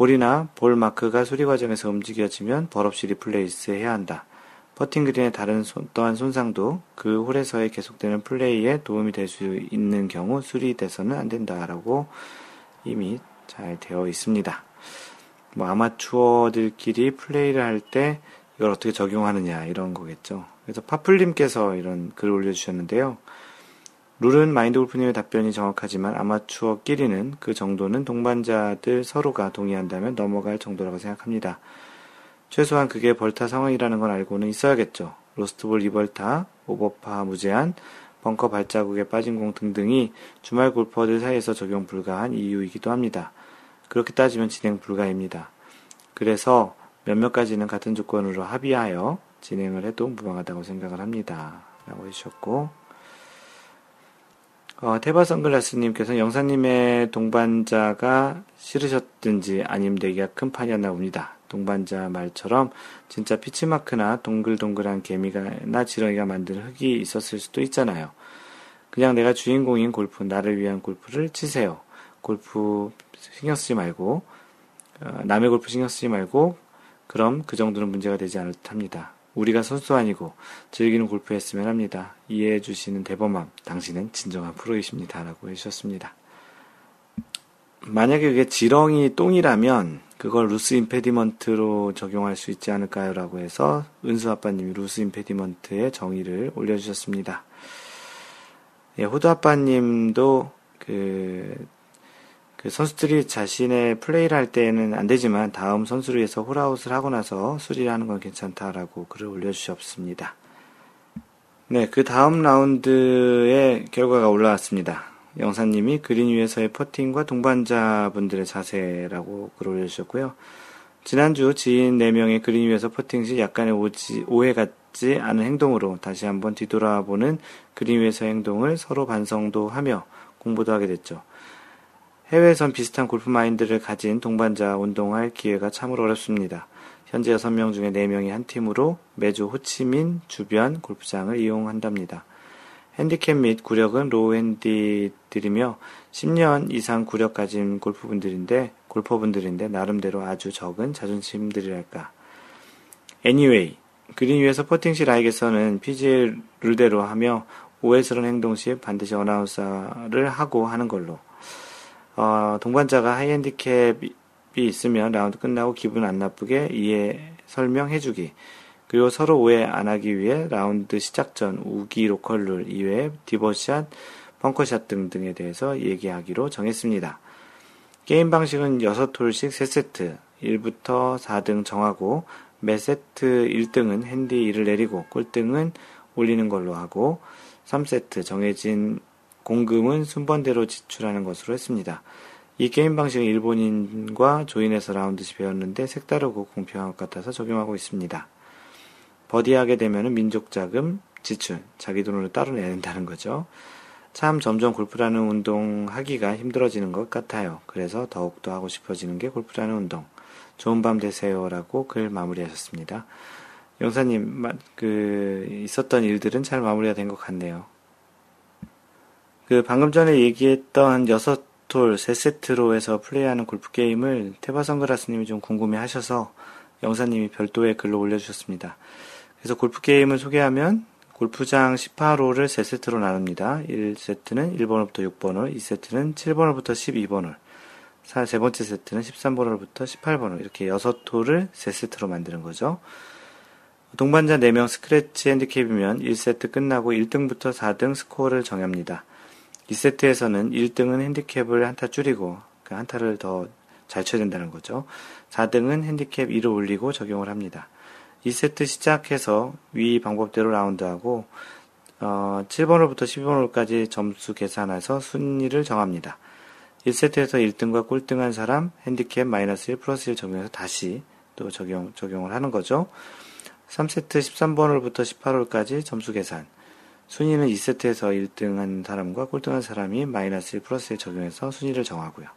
볼이나 볼 마크가 수리 과정에서 움직여지면 벌없이 replace 해야 한다. 퍼팅 그린의 다른 손, 또한 손상도 그 홀에서의 계속되는 플레이에 도움이 될 수 있는 경우 수리돼서는 안 된다라고 이미 잘 되어 있습니다. 뭐 아마추어들끼리 플레이를 할 때 이걸 어떻게 적용하느냐 이런 거겠죠. 그래서 파플님께서 이런 글을 올려주셨는데요. 룰은 마인드 골프님의 답변이 정확하지만 아마추어끼리는 그 정도는 동반자들 서로가 동의한다면 넘어갈 정도라고 생각합니다. 최소한 그게 벌타 상황이라는 걸 알고는 있어야겠죠. 로스트볼 2벌타, 오버파 무제한, 벙커 발자국에 빠진 공 등등이 주말 골퍼들 사이에서 적용 불가한 이유이기도 합니다. 그렇게 따지면 진행 불가입니다. 그래서 몇몇 가지는 같은 조건으로 합의하여 진행을 해도 무방하다고 생각을 합니다. 라고 해주셨고, 어, 테바 선글라스님께서 영사님의 동반자가 싫으셨든지 아님 내기가 큰 판이었나 봅니다. 동반자 말처럼 진짜 pitch mark나 동글동글한 개미나 지렁이가 만든 흙이 있었을 수도 있잖아요. 그냥 내가 주인공인 골프, 나를 위한 골프를 치세요. 골프 신경 쓰지 말고 어, 남의 골프 신경 쓰지 말고 그럼 그 정도는 문제가 되지 않을 듯 합니다. 우리가 선수 아니고 즐기는 골프 했으면 합니다. 이해해 주시는 대범함, 당신은 진정한 프로이십니다. 라고 해주셨습니다. 만약에 그게 지렁이 똥이라면 그걸 loose impediment로 적용할 수 있지 않을까요? 라고 해서 은수 아빠님이 loose impediment의 정의를 올려주셨습니다. 예, 호두 아빠님도 그, 그 선수들이 자신의 플레이를 할 때는 안 되지만 다음 선수를 위해서 홀아웃을 하고 나서 수리를 하는 건 괜찮다라고 글을 올려주셨습니다. 네, 그 다음 라운드의 결과가 올라왔습니다. 영사님이 그린 위에서의 퍼팅과 동반자분들의 자세라고 글 올려주셨고요. 지난주 지인 4명의 그린 위에서 퍼팅 시 약간의 오지, 오해 같지 않은 행동으로 다시 한번 뒤돌아보는 그린 위에서 행동을 서로 반성도 하며 공부도 하게 됐죠. 해외에선 비슷한 골프 마인드를 가진 동반자 운동할 기회가 참으로 어렵습니다. 현재 6명 중에 4명이 한 팀으로 매주 호치민 주변 골프장을 이용한답니다. 핸디캡 및 구력은 low 핸디들이며 10년 이상 구력 가진 골프분들인데 골퍼분들인데 나름대로 아주 적은 자존심들이랄까. Anyway, 그린 위에서 퍼팅 시 라이에서는 PGA 룰대로 하며 오해스러운 행동 시 반드시 announce를 하고 하는 걸로. 어, 동반자가 high 핸디캡이 있으면 라운드 끝나고 기분 안 나쁘게 이해 설명해주기. 그리고 서로 오해 안 하기 위해 라운드 시작 전 우기 로컬 룰 이외에 divot 샷, 벙커샷 등등에 대해서 얘기하기로 정했습니다. 게임 방식은 6홀씩 3세트, 1부터 4등 정하고 매 세트 1등은 핸디 1을 내리고 꼴등은 올리는 걸로 하고 3세트 정해진 공금은 순번대로 지출하는 것으로 했습니다. 이 게임 방식은 일본인과 조인해서 라운드시 배웠는데 색다르고 공평한 것 같아서 적용하고 있습니다. 버디하게 되면 민족 자금 지출, 자기 돈으로 따로 내는다는 거죠. 참 점점 골프라는 운동 하기가 힘들어지는 것 같아요. 그래서 더욱더 하고 싶어지는 게 골프라는 운동. 좋은 밤 되세요라고 글 마무리하셨습니다. 영사님, 그 있었던 일들은 잘 마무리가 된 것 같네요. 그 방금 전에 얘기했던 여섯 톨 세 세트로 해서 플레이하는 골프 게임을 테바 선글라스님이 좀 궁금해 하셔서 영사님이 별도의 글로 올려주셨습니다. 그래서 골프 게임을 소개하면 골프장 18홀을 3세트로 나눕니다. 1세트는 1번홀부터 6번홀, 2세트는 7번홀부터 12번홀, 세 번째 세트는 13번홀부터 18번홀, 이렇게 6홀을 3세트로 만드는 거죠. 동반자 4명 스크래치 핸디캡이면 1세트 끝나고 1등부터 4등 스코어를 정합니다. 2세트에서는 1등은 핸디캡을 한타 줄이고 그 한타를 더 잘 쳐야 된다는 거죠. 4등은 핸디캡 2를 올리고 적용을 합니다. 2세트 시작해서 위 방법대로 라운드하고 어, 7번홀부터 12번홀까지 점수 계산해서 순위를 정합니다. 1세트에서 1등과 꼴등한 사람 핸디캡 마이너스 1 플러스 1 적용해서 다시 또 적용, 적용을 하는 거죠. 3세트 13번홀부터 18홀까지 점수 계산. 순위는 2세트에서 1등한 사람과 꼴등한 사람이 마이너스 1 플러스 1 적용해서 순위를 정하고요.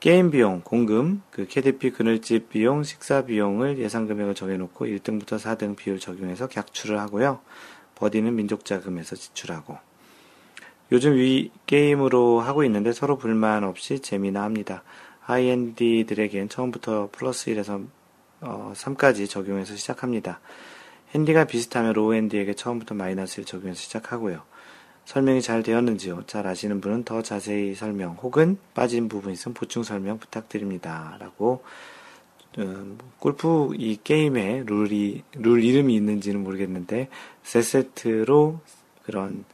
게임 비용, 공금, 그 캐디피 그늘집 비용, 식사 비용을 예상 금액을 정해놓고 1등부터 4등 비율 적용해서 갹출을 하고요. 버디는 민족 자금에서 지출하고. 요즘 위 게임으로 하고 있는데 서로 불만 없이 재미나 합니다. high 핸디들에겐 처음부터 플러스 1에서 어, 3까지 적용해서 시작합니다. 핸디가 비슷하면 low 핸디에게 처음부터 마이너스 1 적용해서 시작하고요. 설명이 잘 되었는지요? 잘 아시는 분은 더 자세히 설명 혹은 빠진 부분 있으면 보충 설명 부탁드립니다. 라고 음, 골프 이 게임에 룰이 룰 이름이 있는지는 모르겠는데 세 세트로 그런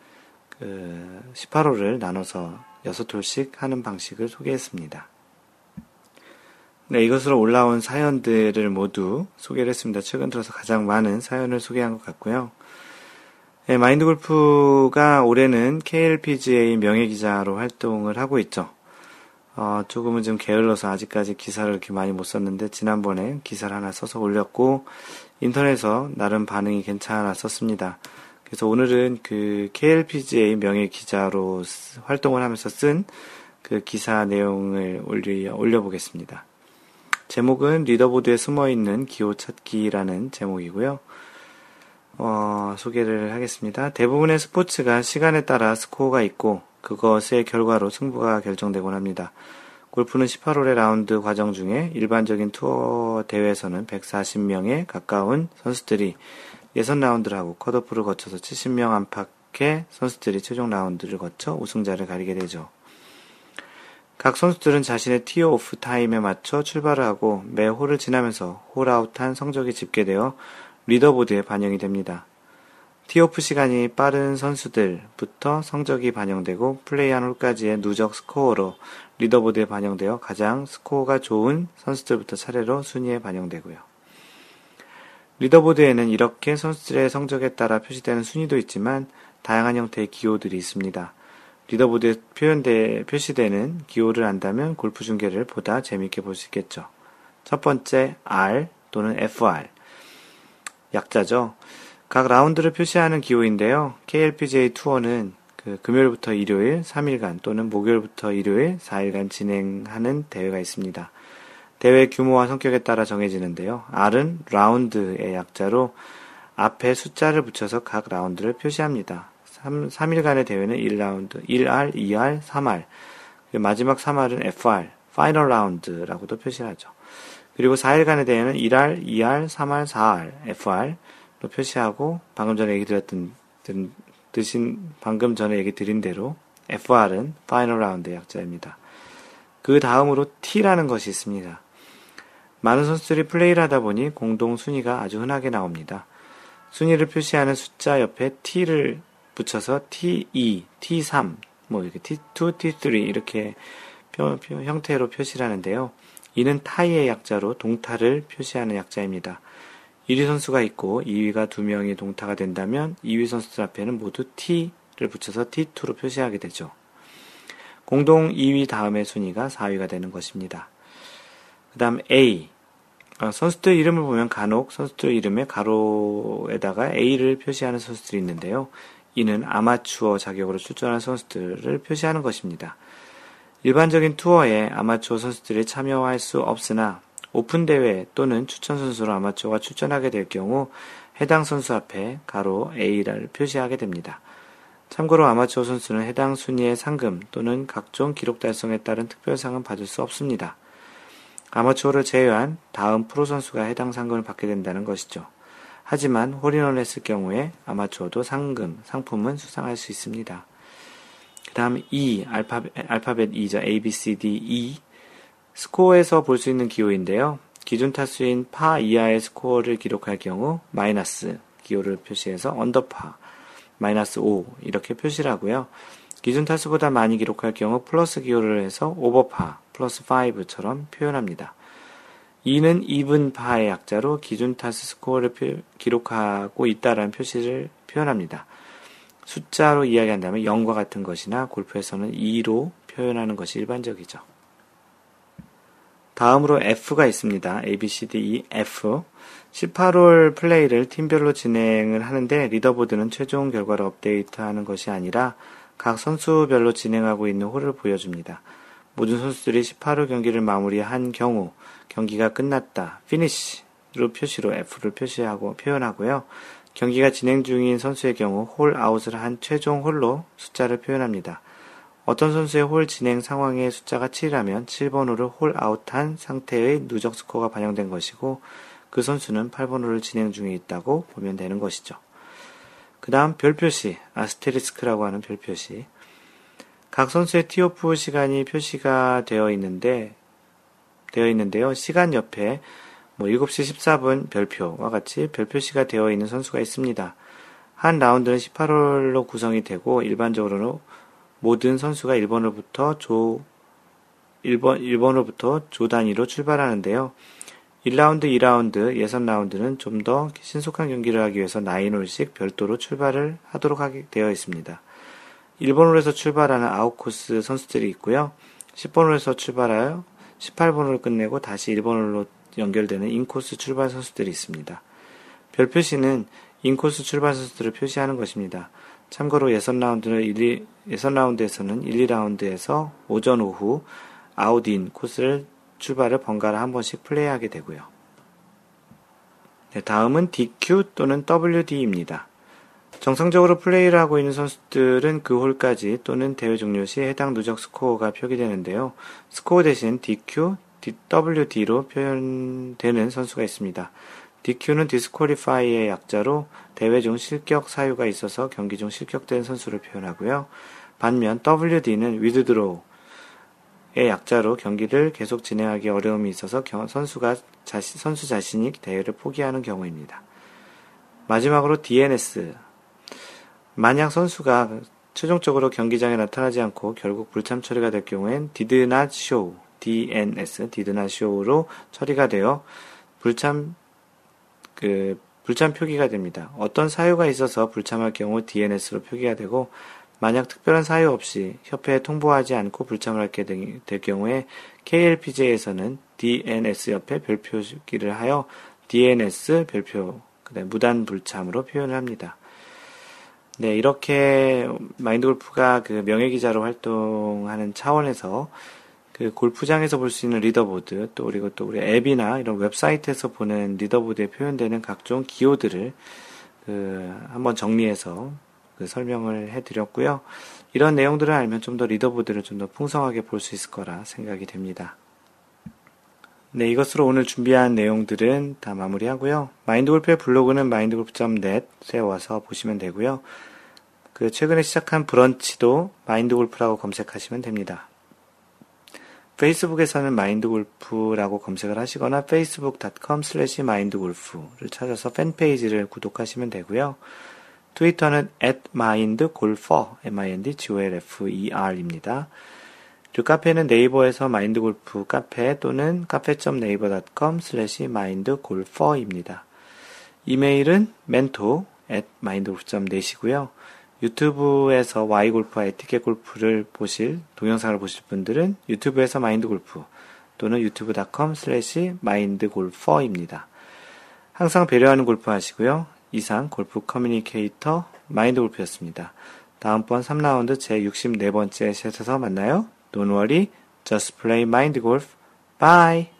그 18호를 나눠서 6홀씩 하는 방식을 소개했습니다. 네, 이것으로 올라온 사연들을 모두 소개를 했습니다. 최근 들어서 가장 많은 사연을 소개한 것 같고요. 네, 마인드 골프가 올해는 KLPGA 명예기자로 활동을 하고 있죠. 어, 조금은 좀 게을러서 아직까지 기사를 이렇게 많이 못 썼는데, 지난번에 기사를 하나 써서 올렸고, 인터넷에서 나름 반응이 괜찮았었습니다. 그래서 오늘은 그 KLPGA 명예기자로 활동을 하면서 쓴 그 기사 내용을 올려, 올려보겠습니다. 제목은 리더보드에 숨어있는 기호 찾기라는 제목이고요. 어, 소개를 하겠습니다. 대부분의 스포츠가 시간에 따라 스코어가 있고 그것의 결과로 승부가 결정되곤 합니다. 골프는 18홀의 라운드 과정 중에 일반적인 투어 대회에서는 140명에 가까운 선수들이 예선 라운드를 하고 컷오프를 거쳐서 70명 안팎의 선수들이 최종 라운드를 거쳐 우승자를 가리게 되죠. 각 선수들은 자신의 티오프 타임에 맞춰 출발을 하고 매 홀을 지나면서 홀아웃한 성적이 집계되어 리더보드에 반영이 됩니다. 티오프 시간이 빠른 선수들부터 성적이 반영되고 플레이한 홀까지의 누적 스코어로 리더보드에 반영되어 가장 스코어가 좋은 선수들부터 차례로 순위에 반영되고요. 리더보드에는 이렇게 선수들의 성적에 따라 표시되는 순위도 있지만 다양한 형태의 기호들이 있습니다. 리더보드에 표현돼 표시되는 기호를 안다면 골프 중계를 보다 재미있게 볼 수 있겠죠. 첫 번째 R 또는 FR 약자죠. 각 라운드를 표시하는 기호인데요. KLPGA 투어는 그 금요일부터 일요일 3일간 또는 목요일부터 일요일 4일간 진행하는 대회가 있습니다. 대회 규모와 성격에 따라 정해지는데요. R은 라운드의 약자로 앞에 숫자를 붙여서 각 라운드를 표시합니다. 3, 3일간의 대회는 1라운드, 1R, 2R, 3R. 마지막 3R은 FR, final round라고도 표시하죠. 그리고 4일간의 대회는 1R, 2R, 3R, 4R, FR로 표시하고 방금 전에 얘기 드렸던 드신 방금 전에 얘기 드린 대로 FR은 final round의 약자입니다. 그 다음으로 T라는 것이 있습니다. 많은 선수들이 플레이를 하다 보니 공동 순위가 아주 흔하게 나옵니다. 순위를 표시하는 숫자 옆에 T를 붙여서 T2, T3, 뭐 이렇게 T2, T3 이렇게 표, 표, 형태로 표시를 하는데요. 이는 타이의 약자로 동타를 표시하는 약자입니다. 1위 선수가 있고 2위가 두 명이 동타가 된다면 2위 선수들 앞에는 모두 T를 붙여서 T2로 표시하게 되죠. 공동 2위 다음의 순위가 4위가 되는 것입니다. 그 다음 A. 어, 선수들 이름을 보면 간혹 선수들 이름에 가로에다가 A를 표시하는 선수들이 있는데요. 이는 아마추어 자격으로 출전한 선수들을 표시하는 것입니다. 일반적인 투어에 아마추어 선수들이 참여할 수 없으나 오픈 대회 또는 추천 선수로 아마추어가 출전하게 될 경우 해당 선수 앞에 가로 A를 표시하게 됩니다. 참고로 아마추어 선수는 해당 순위의 상금 또는 각종 기록 달성에 따른 특별상은 받을 수 없습니다. 아마추어를 제외한 다음 프로 선수가 해당 상금을 받게 된다는 것이죠. 하지만 홀인원을 했을 경우에 아마추어도 상금, 상품은 수상할 수 있습니다. 그 다음 E, 알파벳, 알파벳 E죠. A, B, C, D, E. 스코어에서 볼 수 있는 기호인데요. 기준 타수인 파 이하의 스코어를 기록할 경우 마이너스 기호를 표시해서 언더파, 마이너스 5 이렇게 표시를 하고요. 기준 타수보다 많이 기록할 경우 플러스 기호를 해서 오버파, 플러스 5처럼 표현합니다. 2는 이분 파의 약자로 기준 타수 스코어를 표, 기록하고 있다라는 표시를 표현합니다. 숫자로 이야기한다면 0과 같은 것이나 골프에서는 2로 표현하는 것이 일반적이죠. 다음으로 F가 있습니다. A, B, C, D, E, F. 18홀 플레이를 팀별로 진행을 하는데 leaderboard는 최종 결과를 업데이트하는 것이 아니라 각 선수별로 진행하고 있는 홀을 보여줍니다. 모든 선수들이 18홀 경기를 마무리한 경우 경기가 끝났다, finish로 표시로 F를 표시하고 표현하고요. 경기가 진행 중인 선수의 경우 홀 아웃을 한 최종 홀로 숫자를 표현합니다. 어떤 선수의 홀 진행 상황의 숫자가 7이라면 7번 홀을 홀 아웃한 상태의 누적 스코어가 반영된 것이고 그 선수는 8번 홀을 진행 중에 있다고 보면 되는 것이죠. 그 다음 별표시, 아스테리스크라고 하는 별표시. 각 선수의 티오프 시간이 표시가 되어 있는데, 되어 있는데요. 시간 옆에 뭐 7시 14분 별표와 같이 별표시가 되어 있는 선수가 있습니다. 한 라운드는 18홀로 구성이 되고 일반적으로 모든 선수가 1번으로부터 조 1번 1번으로부터 조 단위로 출발하는데요. 1라운드, 2라운드, 예선 라운드는 좀 더 신속한 경기를 하기 위해서 9홀씩 별도로 출발을 하도록 하게 되어 있습니다. 1번홀에서 출발하는 아웃코스 선수들이 있고요. 10번홀에서 출발하여 18번홀을 끝내고 다시 1번홀로 연결되는 인코스 출발 선수들이 있습니다. 별 표시는 인코스 출발 선수들을 표시하는 것입니다. 참고로 예선 라운드는 1, 2, 예선 라운드에서는 1, 2라운드에서 오전 오후 아웃인 코스를 출발을 번갈아 한 번씩 플레이하게 되고요. 네, 다음은 DQ 또는 WD입니다. 정상적으로 플레이를 하고 있는 선수들은 그 홀까지 또는 대회 종료 시 해당 누적 스코어가 표기되는데요. 스코어 대신 DQ, WD로 표현되는 선수가 있습니다. DQ는 disqualify의 약자로 대회 중 실격 사유가 있어서 경기 중 실격된 선수를 표현하고요. 반면 WD는 withdraw 약자로 경기를 계속 진행하기 어려움이 있어서 선수가 자신, 선수 자신이 대회를 포기하는 경우입니다. 마지막으로 DNS. 만약 선수가 최종적으로 경기장에 나타나지 않고 결국 불참 처리가 될 경우엔 did not show, DNS, did not show로 처리가 되어 불참, 그, 불참 표기가 됩니다. 어떤 사유가 있어서 불참할 경우 DNS로 표기가 되고, 만약 특별한 사유 없이 협회에 통보하지 않고 불참을 하게 될 경우에 KLPGA에서는 DNS 옆에 별표기를 하여 DNS 별표, 무단 불참으로 표현을 합니다. 네, 이렇게 마인드 골프가 그 명예 기자로 활동하는 차원에서 그 골프장에서 볼 수 있는 leaderboard 또 그리고 또 우리 앱이나 이런 웹사이트에서 보는 leaderboard에 표현되는 각종 기호들을 그 한번 정리해서 그 설명을 해드렸고요. 이런 내용들을 알면 좀 더 리더보드를 좀 더 풍성하게 볼 수 있을 거라 생각이 됩니다. 네, 이것으로 오늘 준비한 내용들은 다 마무리하고요. 마인드골프의 블로그는 mindgolf.net에 와서 보시면 되고요. 그 최근에 시작한 브런치도 마인드골프라고 검색하시면 됩니다. 페이스북에서는 마인드골프라고 검색을 하시거나 facebook.com slash mindgolf를 찾아서 팬페이지를 구독하시면 되고요. 트위터는 at mindgolfer, m-i-n-d-g-o-l-f-e-r입니다. 그리고 카페는 네이버에서 마인드골프 카페 또는 카페.네이버.com slash mindgolfer입니다. 이메일은 mentor at mindgolf.net이고요. 유튜브에서 Y골프와 에티켓 골프를 보실, 동영상을 보실 분들은 유튜브에서 마인드골프 또는 유튜브.com slash mindgolfer입니다. 항상 배려하는 골프 하시고요. 이상 골프 커뮤니케이터 마인드골프였습니다. 다음번 3라운드 제 64번째 셋에서 만나요. Don't worry, just play mind golf. Bye!